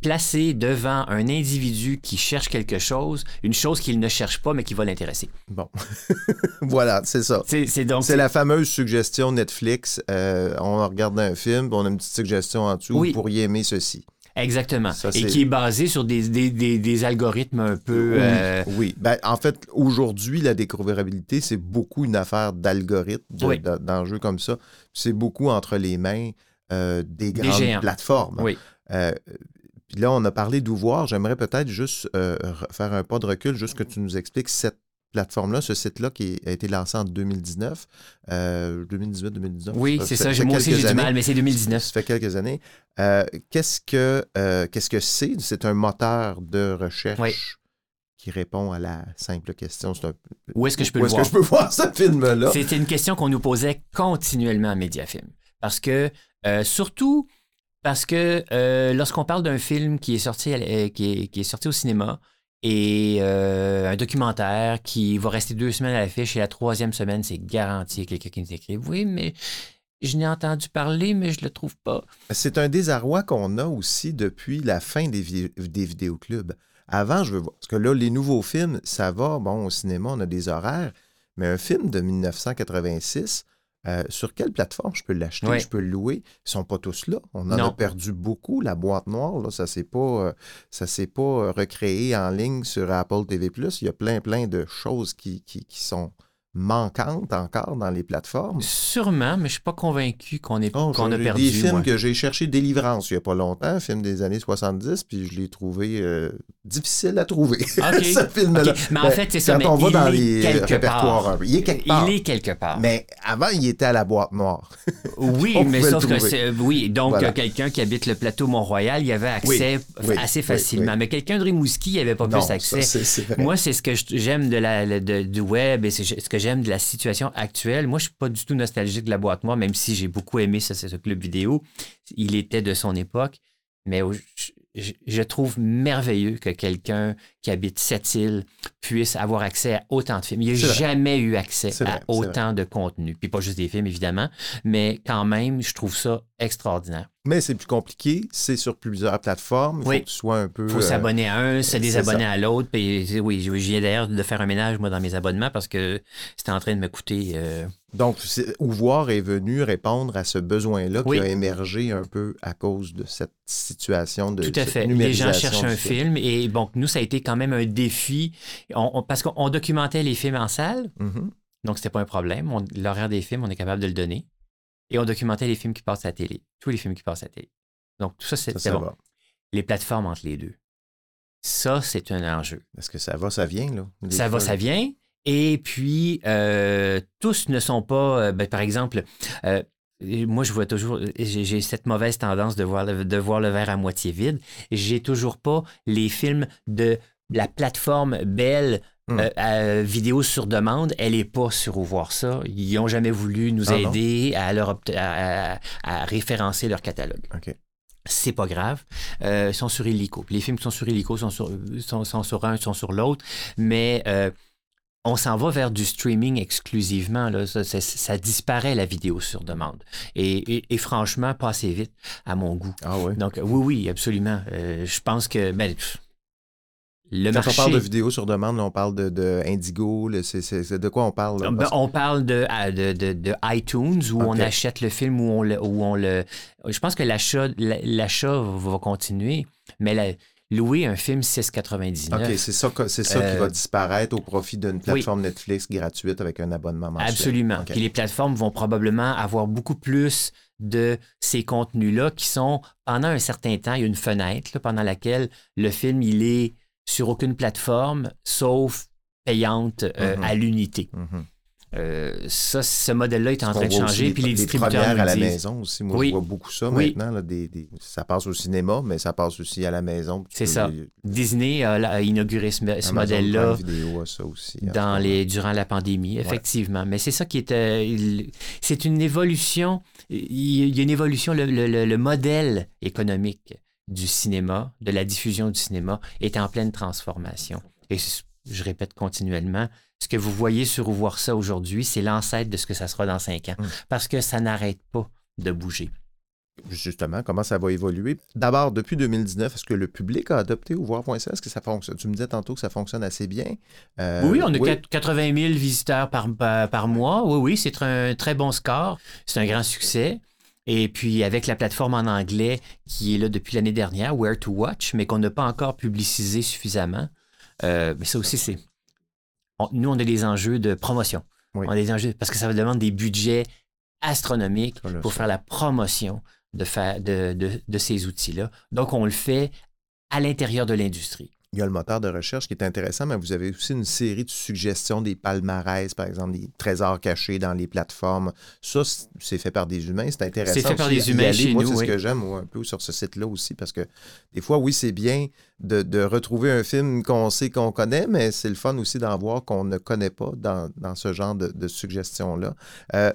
placer devant un individu qui cherche quelque chose, une chose qu'il ne cherche pas, mais qui va l'intéresser. Bon. voilà, c'est ça. C'est c'est donc... C'est la fameuse suggestion Netflix. euh, on regarde un film, on a une petite suggestion en dessous. Oui. Vous pourriez aimer ceci. Exactement. Ça, et qui est basé sur des, des, des, des algorithmes un peu... euh, Oui. Ben, en fait, aujourd'hui, la découvrabilité, c'est beaucoup une affaire d'algorithmes, Oui. de- d'enjeux comme ça. C'est beaucoup entre les mains euh, des grandes plateformes. Oui. Euh, puis là, on a parlé d'ouvroir. J'aimerais peut-être juste re- faire un pas de recul, juste que tu nous expliques cette plateforme-là, ce site-là qui a été lancé en 2019, euh, 2018-2019. Oui, Ça c'est ça. Moi aussi, j'ai du mal, mais c'est 2019. Ça fait quelques années. Euh, qu'est-ce que euh, qu'est-ce que c'est? C'est un moteur de recherche Oui. qui répond à la simple question. Un- Où est-ce que je peux Où le est-ce voir? que je peux voir ce film-là? C'était une question qu'on nous posait continuellement à Mediafilm. Parce que, euh, surtout parce que euh, lorsqu'on parle d'un film qui est sorti, euh, qui est, qui est sorti au cinéma et euh, un documentaire qui va rester deux semaines à l'affiche et la troisième semaine, c'est garanti quelqu'un qui nous écrit Oui, mais je n'ai entendu parler, mais je le trouve pas. C'est un désarroi qu'on a aussi depuis la fin des, vi- des vidéoclubs. Avant, je veux voir. Parce que là, les nouveaux films, ça va. Bon, au cinéma, on a des horaires. Mais un film de 1986, euh, sur quelle plateforme je peux l'acheter? Je peux le louer? Ils sont pas tous là. On en Non. a perdu beaucoup. La boîte noire, là, ça ne s'est pas, euh, ça s'est pas euh, recréé en ligne sur Apple TV+. Il y a plein, plein de choses qui, qui, qui sont manquantes encore dans les plateformes? Sûrement, mais je suis pas convaincu qu'on Oh, qu'on a perdu. des films que j'ai cherché Délivrance il n'y a pas longtemps, un film des années 70, puis je l'ai trouvé euh, difficile à trouver, ce film-là. Mais en fait, c'est ça, mais on va il dans les quelque répertoires, part. peu. il est quelque part. Il est quelque part. Mais avant, il était à la boîte noire. Oui, mais sauf que c'est. Oui, donc Voilà. euh, quelqu'un qui habite le plateau Mont-Royal, il y avait accès Oui, oui, assez facilement. oui. Mais quelqu'un de Rimouski, il n'y avait pas Non, plus ça, accès. Moi, c'est ce que j'aime de la, de- du web et c'est ce que j'aime de la situation actuelle. Moi, je suis pas du tout nostalgique de la boîte noire, même si j'ai beaucoup aimé ce club vidéo. Il était de son époque. Mais je, trouve merveilleux que quelqu'un qui habite cette île puisse avoir accès à autant de films. Il n'a vrai. jamais eu accès vrai, à autant de contenu. Puis pas juste des films, évidemment, mais quand même, je trouve ça extraordinaire. Mais c'est plus compliqué, c'est sur plusieurs plateformes. Il faut Oui. que tu sois un peu. Il faut euh, s'abonner à un, se désabonner à l'autre. Puis oui, je viens d'ailleurs de faire un ménage, moi, dans mes abonnements parce que c'était en train de me coûter. euh, Donc, Ouvoir est venu répondre à ce besoin-là Oui. qui a émergé un peu à cause de cette situation de Tout à fait. Les gens cherchent un film et bon, nous, ça a été quand même un défi On- on- parce qu'on documentait les films en salle, Mhm. donc c'était pas un problème. L'horaire des films, on est capable de le donner. Et on documentait les films qui passent à la télé, tous les films qui passent à la télé. Donc tout ça, c'était bon. va. Les plateformes entre les deux. Ça, c'est un enjeu. Est-ce que ça va, ça vient, là? Ça va, ça vient. Et puis, euh, tous ne sont pas, euh, ben, par exemple, euh, moi, je vois toujours, j'ai j'ai cette mauvaise tendance de voir, le, de voir le verre à moitié vide. J'ai toujours pas les films de la plateforme Belle Hmm. euh, euh, vidéo sur demande, elle n'est pas sur où voir ça. Ils n'ont jamais voulu nous Ah aider à, leur à, à- à référencer leur catalogue. C'est pas grave. Euh, ils sont sur Illico. Les films qui sont sur Illico sont sur, sont, sont sur un, sont sur l'autre. Mais on s'en va vers du streaming exclusivement. Là. Ça, ça- ça disparaît, la vidéo sur demande. Et, et- et franchement, pas assez vite, à mon goût. Ah oui. Donc, oui, oui, absolument. Euh, je pense que ben, le Quand marché... on parle de vidéos sur demande, on parle de, de Indigo. c'est de quoi on parle? là? Ben, on parle de, à- de, de- de iTunes où on achète le film, où on le. Où on le je pense que l'achat, l'achat va continuer, mais la- louer un film 6,99. OK, c'est ça, c'est ça qui Euh, va disparaître au profit d'une plateforme Netflix gratuite avec un abonnement mensuel. Absolument. OK. Puis les plateformes vont probablement avoir beaucoup plus de ces contenus-là qui sont, pendant un certain temps, il y a une fenêtre là, pendant laquelle le film, il est sur aucune plateforme, sauf payante euh, Mhm. à l'unité. Mhm. Euh, ça, ce modèle-là est en train de changer, puis les des distributeurs à la disent- maison aussi. Moi, Oui. je vois beaucoup ça Oui. maintenant. là, des- des- ça passe au cinéma, mais ça passe aussi à la maison. C'est ça. Disney a, a inauguré ce, modèle-là a ça aussi. dans les, durant la pandémie, effectivement. Mais c'est ça qui est... euh, il- c'est une évolution. Il il y a une évolution. Le, le- le- le modèle économique du cinéma, de la diffusion du cinéma, est en pleine transformation. Et je répète continuellement, ce que vous voyez sur Où voir ça aujourd'hui, c'est l'ancêtre de ce que ça sera dans cinq ans. Mm. Parce que ça n'arrête pas de bouger. Justement, comment ça va évoluer? D'abord, depuis 2019, est-ce que le public a adopté Ouvoir.ca? Est-ce que ça fonctionne? Tu me disais tantôt que ça fonctionne assez bien. Euh, Oui, on a quat- 80 000 visiteurs par, par, par mois. Oui, oui, c'est un très bon score. C'est un grand succès. Et puis, avec la plateforme en anglais qui est là depuis l'année dernière, Where to Watch, mais qu'on n'a pas encore publicisé suffisamment, euh, mais ça aussi, c'est. nous, on a des enjeux de promotion. Oui. On a des enjeux parce que ça demande des budgets astronomiques pour faire la promotion de, de, de, de ces outils-là. Donc, on le fait à l'intérieur de l'industrie. Il y a le moteur de recherche qui est intéressant, mais vous avez aussi une série de suggestions des palmarès, par exemple, des trésors cachés dans les plateformes. Ça, c'est fait par des humains. C'est intéressant. C'est fait par des humains chez Moi, c'est oui. ce que j'aime un peu sur ce site-là aussi, parce que des fois, oui, c'est bien de, de retrouver un film qu'on sait qu'on connaît, mais c'est le fun aussi d'en voir qu'on ne connaît pas dans, dans ce genre de, de suggestions-là. Euh,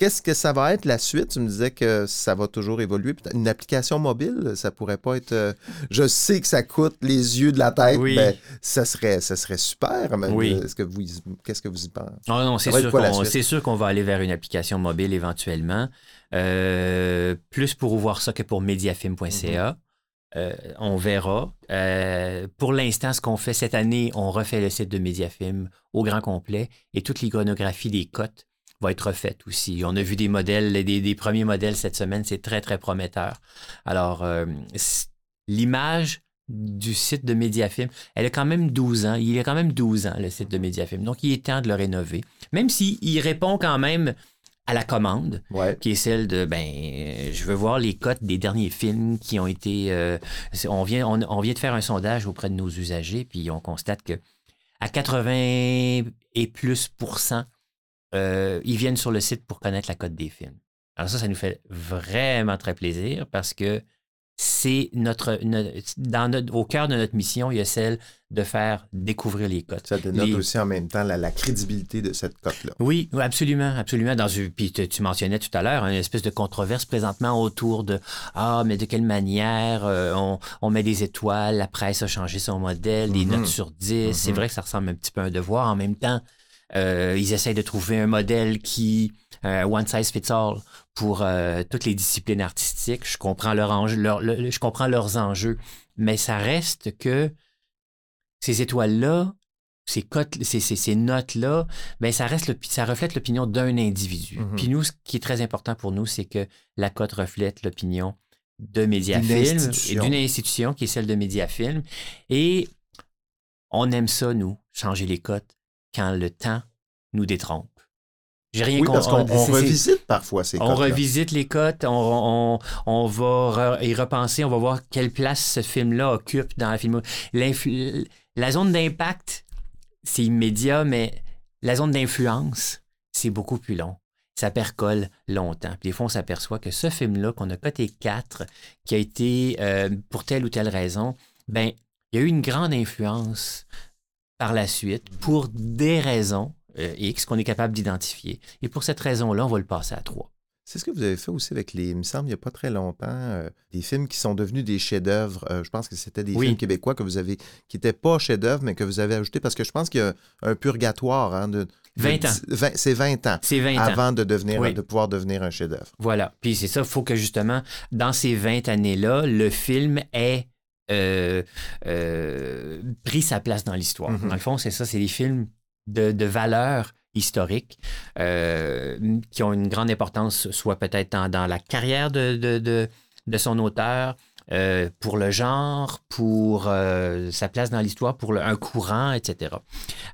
Qu'est-ce que ça va être la suite? Tu me disais que ça va toujours évoluer. Une application mobile, ça pourrait pas être. euh, je sais que ça coûte les yeux de la tête, Oui. mais ça serait, ça serait super. mais, Oui. Est-ce que vous, qu'est-ce que vous y pensez? Ah non, c'est sûr qu'on suite? c'est sûr qu'on va aller vers une application mobile éventuellement. Euh, plus pour voir ça que pour mediafilm.ca. Euh, on verra. Euh, pour l'instant, ce qu'on fait cette année, on refait le site de Mediafilm au grand complet et toute l'iconographie des cotes va être refaite aussi. On a vu des modèles, des, des premiers modèles cette semaine, c'est très, très prometteur. Alors, euh, l'image du site de Mediafilm, elle a quand même 12 ans. Il a quand même 12 ans, le site de Mediafilm. Donc, il est temps de le rénover. Même s'il répond quand même à la commande, Ouais. qui est celle de, ben, je veux voir les cotes des derniers films qui ont été... euh, on, vient, on, on vient de faire un sondage auprès de nos usagers, puis on constate que à 80 et plus pourcents, euh, ils viennent sur le site pour connaître la cote des films. Alors ça, ça nous fait vraiment très plaisir parce que c'est notre, no- dans notre, au cœur de notre mission, il y a celle de faire découvrir les cotes. Ça dénote Les- aussi en même temps la, la crédibilité de cette cote-là. Oui, absolument, absolument. Dans puis tu, tu mentionnais tout à l'heure une espèce de controverse présentement autour de ah mais de quelle manière euh, on, on met des étoiles, la presse a changé son modèle, des Mhm. notes sur 10. C'est Mhm. vrai que ça ressemble un petit peu à un devoir. En même temps, euh, ils essayent de trouver un modèle qui euh, one size fits all pour euh, toutes les disciplines artistiques. Je comprends leur enjeu, leur- le- je comprends leurs enjeux, mais ça reste que ces étoiles-là, ces ces, ces- ces notes-là, ben ça reste, le- ça reflète l'opinion d'un individu. Mhm. Puis nous, ce qui est très important pour nous, c'est que la cote reflète l'opinion de Mediafilm et d'une institution qui est celle de Mediafilm. Et on aime ça, nous, changer les cotes quand le temps nous détrompe. J'ai rien Oui, contre parce qu'on on revisite parfois ces on cotes revisite les cotes, on, on- on va y repenser, on va voir quelle place ce film-là occupe dans la film. La zone d'impact, c'est immédiat, mais la zone d'influence, c'est beaucoup plus long. Ça percole longtemps. Puis des fois, on s'aperçoit que ce film-là, qu'on a coté 4, qui a été, euh, pour telle ou telle raison, ben il y a eu une grande influence par la suite pour des raisons euh, X qu'on est capable d'identifier. Et pour cette raison-là, on va le passer à trois. C'est ce que vous avez fait aussi avec les, il me semble, il n'y a pas très longtemps, euh, des films qui sont devenus des chefs-d'œuvre. Euh, je pense que c'était des Oui. films québécois que vous avez, qui n'étaient pas chefs-d'œuvre, mais que vous avez ajoutés parce que je pense qu'il y a un purgatoire. hein, de, de 20 ans. C'est 20 ans. C'est 20 ans. Avant de, devenir, Oui. de pouvoir devenir un chef-d'œuvre. Voilà. Puis c'est ça, il faut que justement, dans ces 20 années-là, le film ait euh, euh, pris sa place dans l'histoire. Mhm. Dans le fond, c'est ça, c'est des films de, de valeur historique euh, qui ont une grande importance, soit peut-être dans, dans la carrière de, de, de- de son auteur, euh, pour le genre, pour euh, sa place dans l'histoire, pour le- un courant, etc.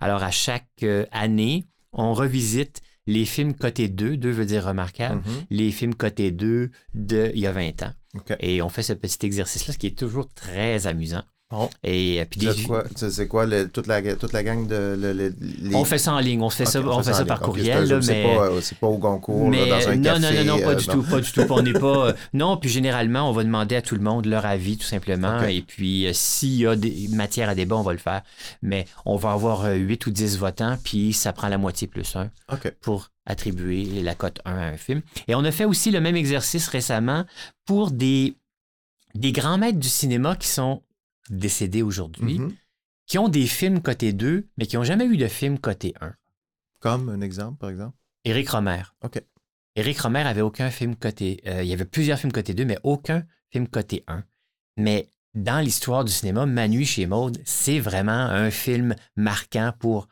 Alors, à chaque euh, année, on revisite les films cotés 2, 2 veut dire remarquable, Mhm. les films cotés 2 de il y a 20 ans. OK. Et on fait ce petit exercice-là, ce qui est toujours très amusant. Bon. Et euh, puis des- quoi? C'est quoi le- toute, la, toute la gang de. le- le- les- on fait ça en ligne, on fait ça, on fait ça par ligne. Courriel, là, mais C'est pas, euh, c'est pas au mais là, dans un non, café. non, non, non, pas euh, du non. tout, pas du tout. On n'est pas. euh, non, puis généralement, on va demander à tout le monde leur avis, tout simplement. Et puis, euh, s'il y a des matières à débat, on va le faire. Mais on va avoir 8 ou 10 votants, puis ça prend la moitié plus un OK. pour attribuer la cote 1 à un film. Et on a fait aussi le même exercice récemment pour des, des grands maîtres du cinéma qui sont décédés aujourd'hui, Mhm. qui ont des films cotés 2, mais qui n'ont jamais eu de film coté 1. Comme un exemple, par exemple? Éric Romer. OK. Éric Romer avait aucun film coté. euh, il y avait plusieurs films cotés 2, mais aucun film coté 1. Mais dans l'histoire du cinéma, Manu chez Maude, c'est vraiment un film marquant pour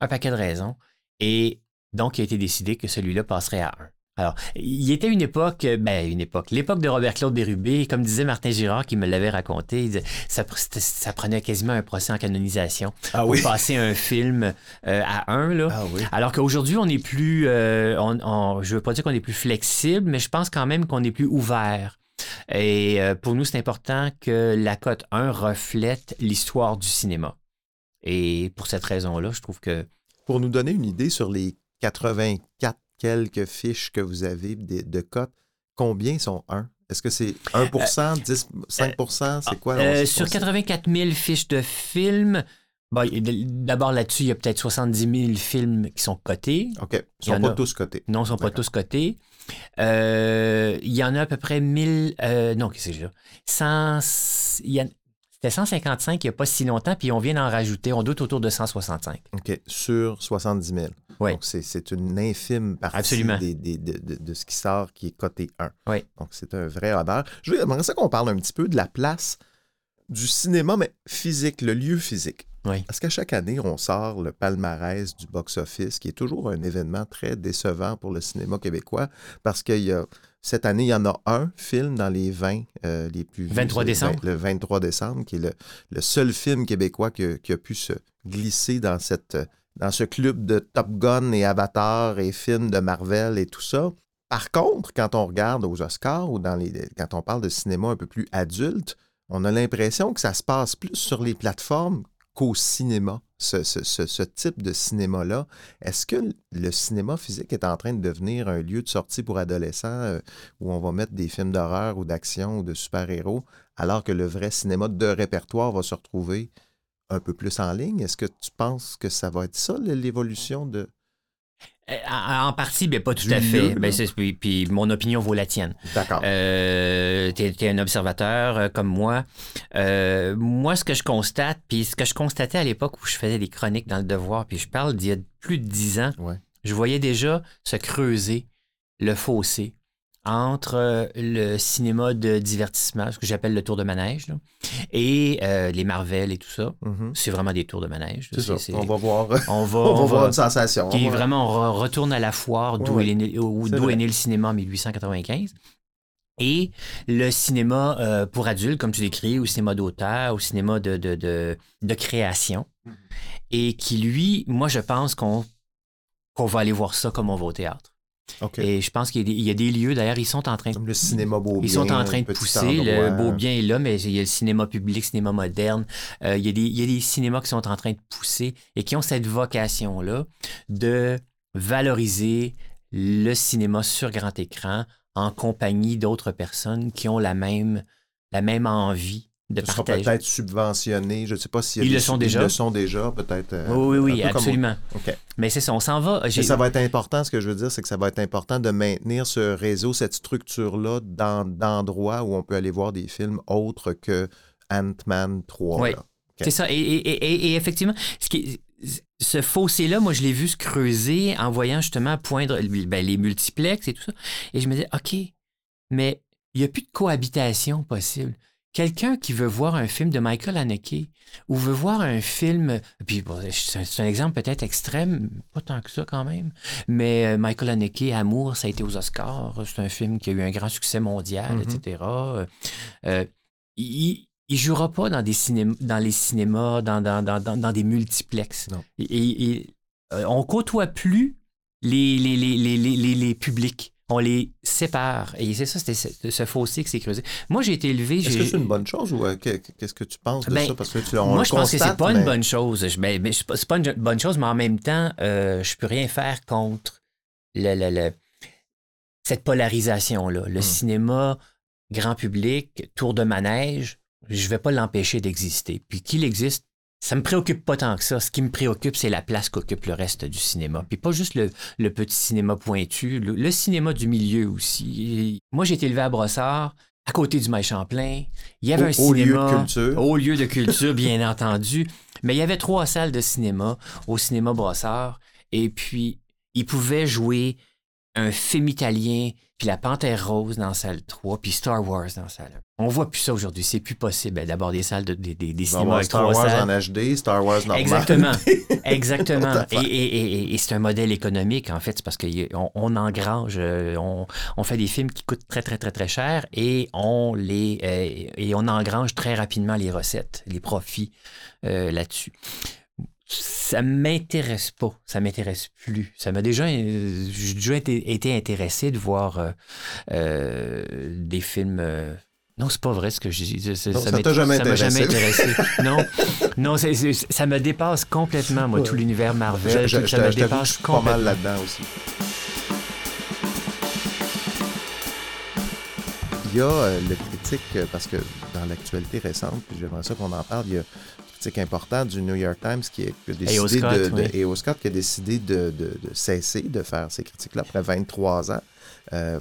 un paquet de raisons. Et donc, il a été décidé que celui-là passerait à 1. Alors, il était une époque, euh, ben une époque, l'époque de Robert-Claude Bérubé, comme disait Martin Girard qui me l'avait raconté, ça, prenait quasiment un procès en canonisation Ah pour passer un film euh, à 1. Là. Ah oui. Alors qu'aujourd'hui, on est plus, euh, on- on- je veux pas dire qu'on est plus flexible, mais je pense quand même qu'on est plus ouvert. Et euh, pour nous, c'est important que la cote 1 reflète l'histoire du cinéma. Et pour cette raison-là, je trouve que Pour nous donner une idée sur les 84 quelques fiches que vous avez de, de cotes, combien sont 1? Est-ce que c'est 1 10 5 c'est quoi? euh, sur on- 84 000 fiches de films, bon, d'abord là-dessus, il y a peut-être 70 000 films qui sont cotés. OK. Ils Il y sont pas a. tous cotés. Non, ils ne sont pas tous cotés. Euh, il y en a à peu près 1000. euh, non, qu'est-ce que j'ai là? 100, il y a- c'était 155 il n'y a pas si longtemps, puis on vient d'en rajouter. On doute autour de 165. OK. Sur 70 000. Oui. Donc, c'est- une infime partie Absolument. des- des- de, de- de ce qui sort qui est coté 1. Oui. Donc, c'est un vrai honneur. Je J'aimerais ça qu'on parle un petit peu de la place du cinéma, mais physique, le lieu physique. Oui. Parce qu'à chaque année, on sort le palmarès du box-office, qui est toujours un événement très décevant pour le cinéma québécois, parce qu'il y a cette année, il y en a un film dans les 20 euh, les plus vus. 23 C'est le décembre. Le 23 décembre, qui est le, le seul film québécois qui qui a pu se glisser dans, cette, dans ce club de Top Gun et Avatar et films de Marvel et tout ça. Par contre, quand on regarde aux Oscars ou dans quand on parle de cinéma un peu plus adulte, on a l'impression que ça se passe plus sur les plateformes qu'au cinéma, ce type de cinéma-là. Est-ce que le cinéma physique est en train de devenir un lieu de sortie pour adolescents euh, où on va mettre des films d'horreur ou d'action ou de super-héros, alors que le vrai cinéma de répertoire va se retrouver un peu plus en ligne? Est-ce que tu penses que ça va être ça, l'évolution de... Euh, En, partie, ben, pas tout Du à fait. Ben, puis, puis mon opinion vaut la tienne. D'accord. Euh, t'es, t'es un observateur euh, comme moi. Euh, moi, ce que je constate, puis ce que je constatais à l'époque où je faisais des chroniques dans le Devoir, puis je parle d'il y a plus de dix ans, Ouais. je voyais déjà se creuser le fossé entre euh, le cinéma de divertissement, ce que j'appelle le tour de manège, là, et euh, les Marvel et tout ça. Mhm. C'est vraiment des tours de manège. là. On va voir, on va, on va voir une sensation. qui est On va- vraiment, on re- retourne à la foire d'où Ouais, est, né, vrai. est né le cinéma en 1895. Et le cinéma euh, pour adultes, comme tu décris, au cinéma d'auteur, au cinéma de, de, de, de création. Mm-hmm. Et qui, lui, moi, je pense qu'on qu'on va aller voir ça comme on va au théâtre. Et je pense qu'il y, a des- il y a des lieux, d'ailleurs, ils sont en train de Comme le cinéma beau ils sont en train de pousser. Le beau bien est là, mais il y a le cinéma public, cinéma moderne. Euh, il, y a des, il y a des cinémas qui sont en train de pousser et qui ont cette vocation-là de valoriser le cinéma sur grand écran en compagnie d'autres personnes qui ont la même, la même envie de Ce sera partager. peut-être subventionné. Je ne sais pas si Ils le sont déjà. Ils le sont déjà, peut-être. euh, Oui, oui, oui, comme- absolument. OK. Mais c'est ça, on s'en va. Mais ça va être important, ce que je veux dire, c'est que ça va être important de maintenir ce réseau, cette structure-là dans d'endroits où on peut aller voir des films autres que Ant-Man 3. Oui. C'est ça. Et, et- et- et- et effectivement, ce, qui, ce fossé-là, moi, je l'ai vu se creuser en voyant justement poindre ben, les multiplex et tout ça. Et je me dis, OK, mais il n'y a plus de cohabitation possible. Quelqu'un qui veut voir un film de Michael Haneke ou veut voir un film, puis bon, c'est un, exemple peut-être extrême, pas tant que ça quand même, mais euh, Michael Haneke, Amour, ça a été aux Oscars, c'est un film qui a eu un grand succès mondial, etc. Euh, il, il jouera pas dans, des ciném- dans les cinémas, dans, dans, dans, dans, dans des multiplexes. Et, euh, on côtoie plus les, les, les, les, les, les- les publics. On les sépare. Et c'est ça, c'était ce, fossé qui s'est creusé. Moi, j'ai été élevé. Est-ce que c'est une bonne chose ou euh, que- qu'est-ce que tu penses de Ben, ça? Parce que tu, on moi, je pense que c'est constate, pas une mais- bonne chose. Je, ben, ben, c'est pas- une bonne chose, mais en même temps, euh, je peux rien faire contre le, le- le- cette polarisation-là. Le Hmm. cinéma grand public, tour de manège, je vais pas l'empêcher d'exister. Puis qu'il existe, ça me préoccupe pas tant que ça. Ce qui me préoccupe, c'est la place qu'occupe le reste du cinéma. Puis pas juste le, le petit cinéma pointu, le, le cinéma du milieu aussi. Et moi, j'ai été élevé à Brossard, à côté du Maï Champlain. Il y avait Au- un au lieu de cinéma. culture. Au lieu de culture, bien entendu. Mais il y avait trois salles de cinéma au cinéma Brossard. Et puis, ils pouvaient jouer un film italien, puis la Panthère Rose dans salle 3, puis Star Wars dans salle 1. On voit plus ça aujourd'hui. C'est plus possible d'avoir des salles, de, des, des, des Il va y cinémas avoir avec Star trois Wars salles. en HD, Star Wars normal. Exactement. Exactement. Et, et- et- et c'est un modèle économique, en fait. C'est parce qu'on on engrange, euh, on, on fait des films qui coûtent très, très, très, très cher et on les euh, et on engrange très rapidement les recettes, les profits euh, là-dessus. Ça m'intéresse pas, ça m'intéresse plus. Ça m'a déjà, euh, j'ai déjà été, été intéressé de voir euh, euh, des films. euh, non, c'est pas vrai ce que je dis. Non, ça jamais m'a jamais intéressé. non, non c'est- c'est- ça me dépasse complètement, moi, tout l'univers Marvel. je, tout- je ça me je dépasse suis pas mal complètement. là-dedans aussi. Il y a le critique, parce que dans l'actualité récente, puis j'aimerais ça qu'on en parle, il y a un critique important du New York Times qui, a décidé A.O. Scott, de, de- oui. Scott qui a décidé de, de- de cesser de faire ces critiques-là après 23 ans. Euh,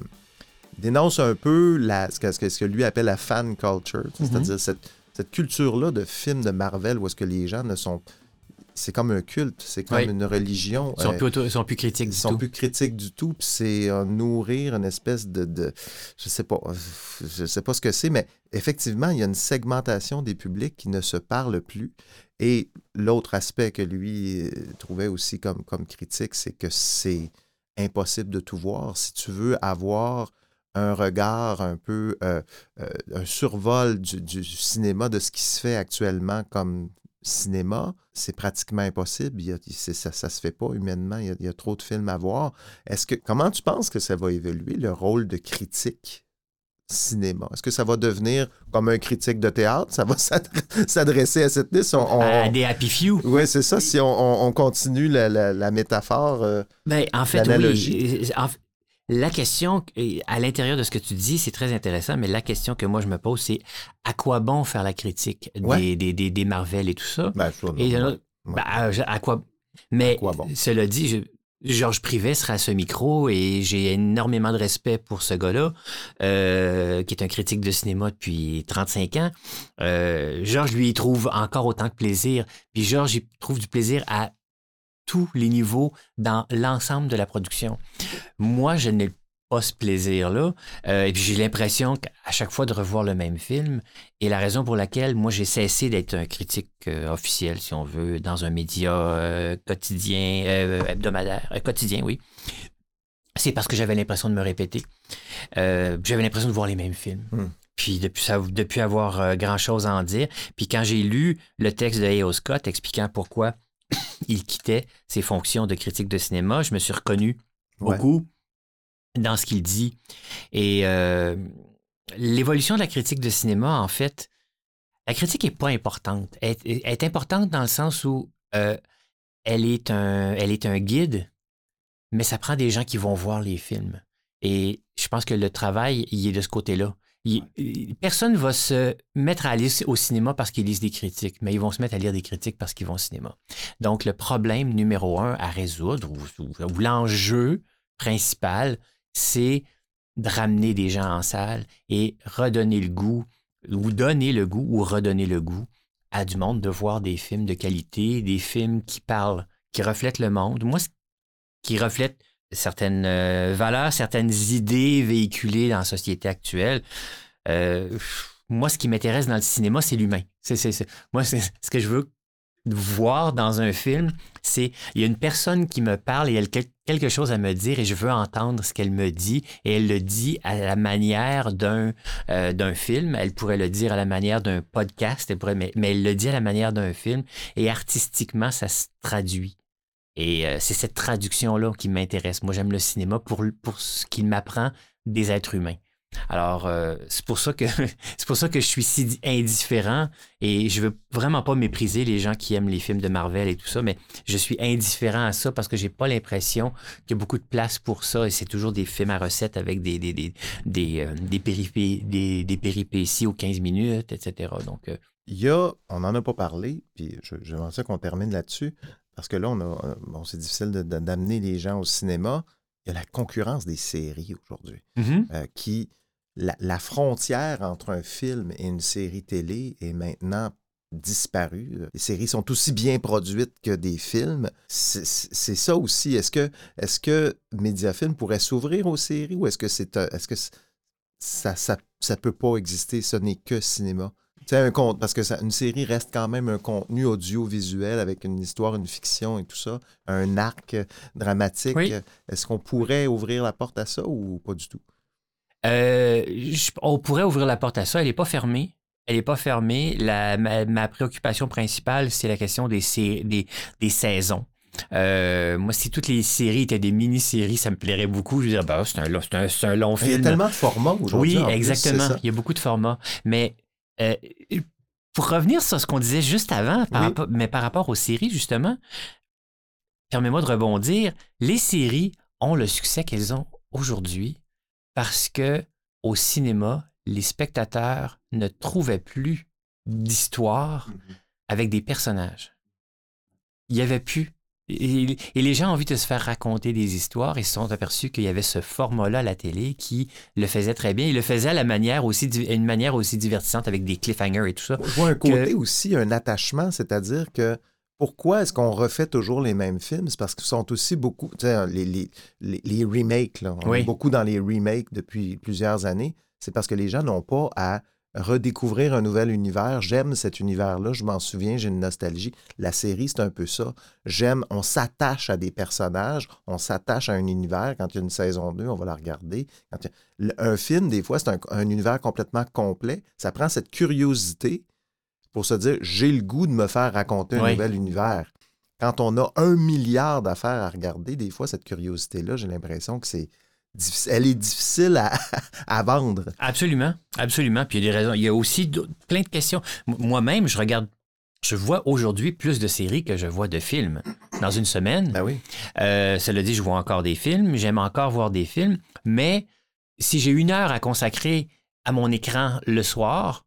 dénonce un peu la, ce, que, ce que- lui appelle la fan culture, Mhm. c'est-à-dire cette, cette culture-là de films de Marvel où est-ce que les gens ne sont... C'est comme un culte, c'est comme Oui. une religion. Ils sont, euh, plus, ils sont plus critiques ils du sont tout. plus critiques du tout, puis c'est euh, nourrir une espèce de, de- je sais pas, je sais pas ce que c'est, mais effectivement, il y a une segmentation des publics qui ne se parlent plus. Et l'autre aspect que lui euh, trouvait aussi comme, comme critique, c'est que c'est impossible de tout voir. Si tu veux avoir un regard un peu, euh, euh, un survol du, du cinéma, de ce qui se fait actuellement comme cinéma, c'est pratiquement impossible. Il y a- ça ne se fait pas humainement. Il y, a, il y a trop de films à voir. Est-ce que comment tu penses que ça va évoluer, le rôle de critique cinéma? Est-ce que ça va devenir comme un critique de théâtre? Ça va s'adre- s'adresser à cette liste? On- on- À des happy few. Oui, c'est ça. Si on, on- on continue la, la- la métaphore. euh, Ben, en fait, L'analogie. oui. En fait, la question, à l'intérieur de ce que tu dis, c'est très intéressant, mais la question que moi je me pose, c'est à quoi bon faire la critique des, Ouais. des, des, des Marvel et tout ça? ben, Et il y en a- ouais. ben, à, à quoi? Mais À quoi bon? cela dit, je- Georges Privet sera à ce micro et j'ai énormément de respect pour ce gars-là, euh, qui est un critique de cinéma depuis 35 ans. Euh, Georges, lui, il trouve encore autant de plaisir. Puis Georges, il trouve du plaisir à tous les niveaux dans l'ensemble de la production. Moi, je n'ai pas ce plaisir-là. Euh, et puis j'ai l'impression qu'à chaque fois de revoir le même film, et la raison pour laquelle moi j'ai cessé d'être un critique euh, officiel, si on veut, dans un média euh, quotidien, hebdomadaire, quotidien, oui, c'est parce que j'avais l'impression de me répéter. J'avais l'impression de voir les mêmes films. Hmm. Puis depuis, ça, depuis avoir grand-chose à en dire. Puis quand j'ai lu le texte de A.O. Scott expliquant pourquoi il quittait ses fonctions de critique de cinéma, je me suis reconnu Ouais. beaucoup dans ce qu'il dit. Et euh, l'évolution de la critique de cinéma, en fait, la critique n'est pas importante. Elle, est- elle est importante dans le sens où euh, elle, est un, elle est un guide, mais ça prend des gens qui vont voir les films. Et je pense que le travail, il est de ce côté-là. Il- personne va se mettre à aller au cinéma parce qu'ils lisent des critiques, mais ils vont se mettre à lire des critiques parce qu'ils vont au cinéma. Donc, le problème numéro un à résoudre, ou, ou- ou l'enjeu principal, c'est de ramener des gens en salle et redonner le goût, ou donner le goût, ou redonner le goût à du monde de voir des films de qualité, des films qui parlent, qui reflètent le monde. Moi, qui reflète certaines euh, valeurs, certaines idées véhiculées dans la société actuelle. Euh, moi, ce qui m'intéresse dans le cinéma, c'est l'humain. Moi, c'est ce que je veux voir dans un film, c'est il y a une personne qui me parle et elle a quel- quelque chose à me dire et je veux entendre ce qu'elle me dit et elle le dit à la manière d'un euh, film. Elle pourrait le dire à la manière d'un podcast, elle pourrait, mais, elle le dit à la manière d'un film et artistiquement, ça se traduit. Et euh, c'est cette traduction-là qui m'intéresse. Moi, j'aime le cinéma pour, pour ce qu'il m'apprend des êtres humains. Alors, euh, c'est pour ça que c'est pour ça que je suis si di- indifférent et je veux vraiment pas mépriser les gens qui aiment les films de Marvel et tout ça, mais je suis indifférent à ça parce que j'ai pas l'impression qu'il y a beaucoup de place pour ça et c'est toujours des films à recettes avec des des des des, euh, des, péripé- des, des péripéties aux 15 minutes, etc. Donc, euh, Il y a, on n'en a pas parlé, puis je- ça qu'on termine là-dessus, parce que là, on a, bon, c'est difficile d'amener les gens au cinéma. Il y a la concurrence des séries aujourd'hui, euh, qui, la, la frontière entre un film et une série télé est maintenant disparue. Les séries sont aussi bien produites que des films. C'est ça aussi. Est-ce que, est que Mediafilm pourrait s'ouvrir aux séries ou est-ce que c'est est-ce que ça, ça, ça peut pas exister, ce n'est que cinéma? Un compte, parce que ça- une série reste quand même un contenu audiovisuel avec une histoire, une fiction et tout ça, un arc dramatique. Oui. Est-ce qu'on pourrait ouvrir la porte à ça ou pas du tout? Euh, je- on pourrait ouvrir la porte à ça. Elle n'est pas fermée. Elle n'est pas fermée. La, ma, ma préoccupation principale, c'est la question des, sé- des, des saisons. Euh, moi, si toutes les séries étaient des mini-séries, ça me plairait beaucoup. Je dirais, bah, c'est un, un, un long Il y a film. tellement de formats aujourd'hui. Oui, plus, exactement. Il y a beaucoup de formats. Mais euh, pour revenir sur ce qu'on disait juste avant, par Oui. rapport- mais par rapport aux séries, justement, permets-moi de rebondir. Les séries ont le succès qu'elles ont aujourd'hui parce que au cinéma, les spectateurs ne trouvaient plus d'histoire Mhm. avec des personnages. Il y avait plus. Et, et les gens ont envie de se faire raconter des histoires et se sont aperçus qu'il y avait ce format-là à la télé qui le faisait très bien. Il le faisait à la manière aussi, une manière aussi divertissante avec des cliffhangers et tout ça. Je vois un côté que- aussi, un attachement, c'est-à-dire que pourquoi est-ce qu'on refait toujours les mêmes films? C'est parce qu'ils sont aussi beaucoup, tu sais, les, les, les, les remakes, là. on Oui. est beaucoup dans les remakes depuis plusieurs années. C'est parce que les gens n'ont pas à redécouvrir un nouvel univers. J'aime cet univers-là, je m'en souviens, j'ai une nostalgie. La série, c'est un peu ça. J'aime, on s'attache à des personnages, on s'attache à un univers. Quand il y a une saison 2, on va la regarder. Quand il y a- le- Un film, des fois, c'est un, un univers complètement complet. Ça prend cette curiosité pour se dire j'ai le goût de me faire raconter un nouvel univers. Quand on a un milliard d'affaires à regarder, des fois, cette curiosité-là, j'ai l'impression que c'est. Elle est difficile à, à vendre. Absolument, absolument. Puis il y a des raisons. Il y a aussi plein de questions. Moi-même, je regarde, je vois aujourd'hui plus de séries que je vois de films. Dans une semaine, Ben oui. Euh, cela dit, je vois encore des films, j'aime encore voir des films, mais si j'ai une heure à consacrer à mon écran le soir,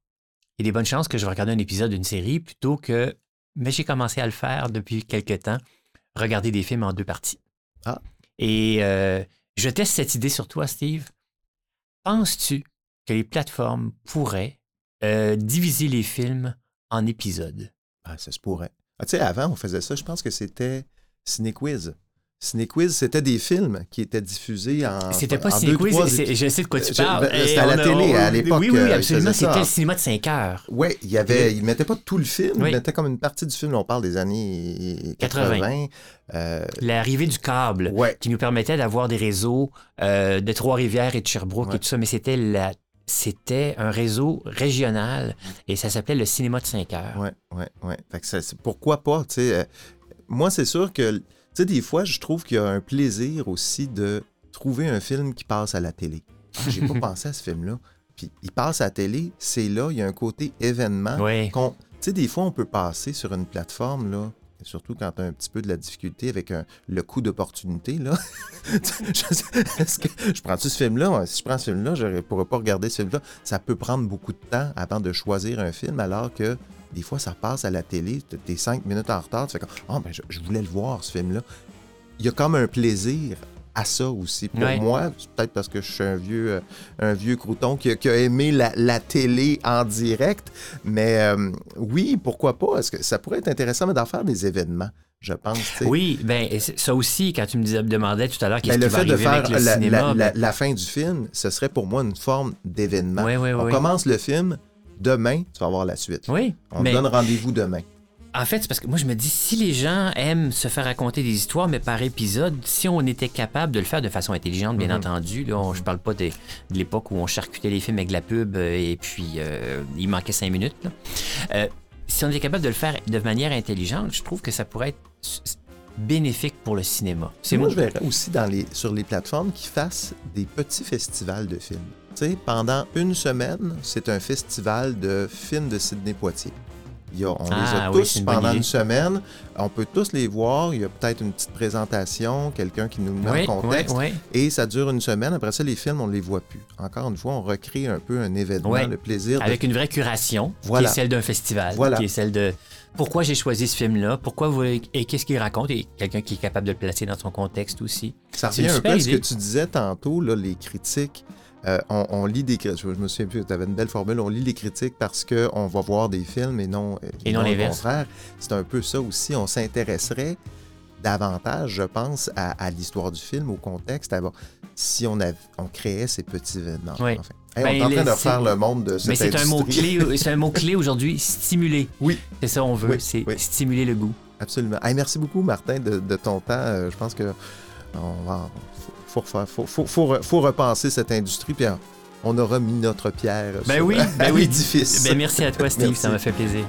il y a des bonnes chances que je vais regarder un épisode d'une série plutôt que, mais j'ai commencé à le faire depuis quelques temps, regarder des films en deux parties. Ah. Et euh, je teste cette idée sur toi, Steve. Penses-tu que les plateformes pourraient euh, diviser les films en épisodes? Ah, ça se pourrait. Ah, tu sais, avant, on faisait ça, je pense que c'était Cinequiz. Cinequiz, c'était des films qui étaient diffusés en. C'était pas en si deux, quiz, trois c'est- je sais de quoi tu parles. ben, c'était Et à la a- télé, on- à l'époque, Oui, oui, euh, ils absolument. C'était le cinéma de 5 heures. Oui, il y avait, il mettait pas tout le film, Oui. il mettait comme une partie du film. On parle des années 80. 80. Euh, L'arrivée du câble ouais, qui nous permettait d'avoir des réseaux euh, de Trois-Rivières et de Sherbrooke Ouais. et tout ça, mais c'était la c'était un réseau régional et ça s'appelait le cinéma de 5 heures. que ça, c'est- pourquoi pas, tu sais. euh, moi, c'est sûr que, tu sais, des fois, je trouve qu'il y a un plaisir aussi de trouver un film qui passe à la télé. Ah, j'ai pas pensé à ce film-là. Puis il passe à la télé, c'est là, il y a un côté événement. Oui. Tu sais, des fois, on peut passer sur une plateforme, là, surtout quand tu as un petit peu de la difficulté avec un- le coût d'opportunité, là. est-ce que je prends-tu ce film-là? Si je prends ce film-là, je ne pourrais pas regarder ce film-là. Ça peut prendre beaucoup de temps avant de choisir un film, alors que des fois, ça passe à la télé, tu es cinq minutes en retard, tu fais comme Ah, ben, je, je voulais le voir, ce film-là. Il y a comme un plaisir à ça aussi. Pour Ouais. moi, peut-être parce que je suis un vieux, euh, un vieux crouton qui, a- qui a aimé la, la télé en direct. Mais euh, oui, pourquoi pas? Est-ce que ça pourrait être intéressant d'en faire des événements, je pense. Oui, ben ça aussi, quand tu me disais, demandais tout à l'heure qu'est-ce qui Ben, le va fait de arriver faire avec le la, cinéma, la- la- ben, la fin du film, ce serait pour moi une forme d'événement. Oui, oui, On oui. commence le film, demain, tu vas voir la suite. oui, On mais te donne rendez-vous demain. en fait, c'est parce que moi, je me dis, si les gens aiment se faire raconter des histoires, mais par épisode, si on était capable de le faire de façon intelligente, bien Mhm. entendu, là, on- je parle pas de, de l'époque où on charcutait les films avec la pub euh, et puis euh, il manquait cinq minutes. là. Euh, si on était capable de le faire de manière intelligente, je trouve que ça pourrait être bénéfique pour le cinéma. C'est moi, moi. je verrais aussi dans les, sur les plateformes qui fassent des petits festivals de films. Sais, pendant une semaine, c'est un festival de films de Sidney Poitier. Il y a- on les Ah a oui, tous une pendant idée. une semaine. On peut tous les voir. Il y a peut-être une petite présentation, quelqu'un qui nous met Oui, en contexte. oui. Et ça dure une semaine. Après ça, les films, on ne les voit plus. Encore une fois, on recrée un peu un événement, le plaisir de Avec une vraie curation, Voilà. qui est celle d'un festival, Voilà. qui est celle de pourquoi j'ai choisi ce film-là, pourquoi vous et qu'est-ce qu'il raconte, et quelqu'un qui est capable de le placer dans son contexte aussi. Ça revient un peu à ce que tu disais tantôt, là, les critiques. Euh, on, on lit des critiques. Je me souviens plus, tu avais une belle formule. On lit les critiques parce qu'on va voir des films et non, euh, Et non le l'inverse. contraire. C'est un peu ça aussi. On s'intéresserait davantage, je pense, à, à l'histoire du film, au contexte, à- bon, si on, avait- on créait ces petits événements. Oui. Enfin, hey, Ben, on est en train de refaire le monde de cette Mais c'est un mot-clé, c'est un mot-clé aujourd'hui, stimuler. Oui. C'est ça on veut, Oui, c'est oui. stimuler le goût. Absolument. Hey, merci beaucoup, Martin, de, de ton temps. Euh, je pense que on va, faut, faut, refaire- faut, faut- faut re- faut repenser cette industrie, puis on- aura mis notre pierre Ben sur- oui, ben oui. l'édifice. Ben merci à toi Steve, ça m'a fait plaisir.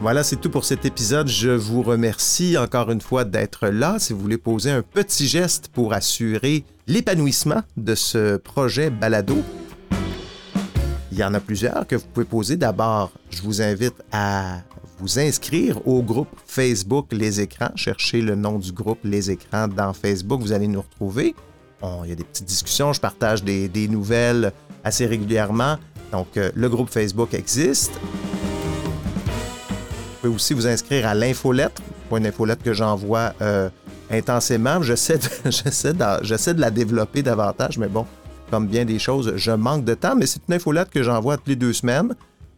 Voilà, c'est tout pour cet épisode. Je vous remercie encore une fois d'être là. Si vous voulez poser un petit geste pour assurer l'épanouissement de ce projet balado, il y en a plusieurs que vous pouvez poser. D'abord, je vous invite à vous inscrire au groupe Facebook Les Écrans. Cherchez le nom du groupe Les Écrans dans Facebook, vous allez nous retrouver. Il y a des petites discussions, je partage des, nouvelles assez régulièrement. Donc, euh, le groupe Facebook existe. Vous pouvez aussi vous inscrire à l'infolettre, une infolettre que j'envoie euh, intensément. J'essaie de, j'essaie, la développer davantage, mais bon, comme bien des choses, je manque de temps. Mais c'est une infolettre que j'envoie toutes les deux semaines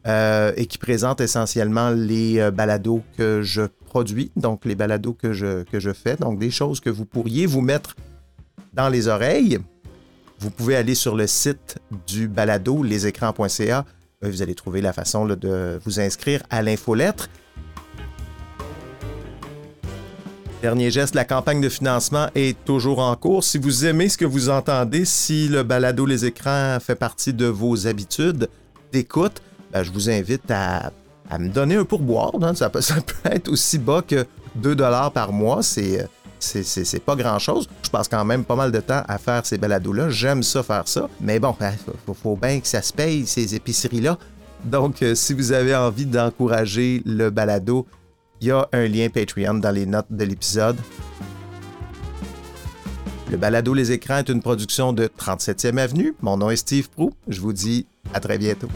euh, et qui présente essentiellement les euh, balados que je produis, donc les balados que je, que je fais, donc des choses que vous pourriez vous mettre dans les oreilles. Vous pouvez aller sur le site du balado, lesécrans.ca. Euh, Vous allez trouver la façon de vous inscrire à l'infolettre. Dernier geste, la campagne de financement est toujours en cours. Si vous aimez ce que vous entendez, si le balado Les Écrans fait partie de vos habitudes d'écoute, ben, je vous invite à, me donner un pourboire. hein. Ça, peut, être aussi bas que 2 par mois. C'est, c'est, pas grand-chose. Je passe quand même pas mal de temps à faire ces balados-là. J'aime ça faire ça. Mais bon, il faut, faut bien que ça se paye, ces épiceries-là. Donc, euh, si vous avez envie d'encourager le balado, il y a un lien Patreon dans les notes de l'épisode. Le balado Les Écrans est une production de 37e Avenue. Mon nom est Steve Prou. Je vous dis à très bientôt.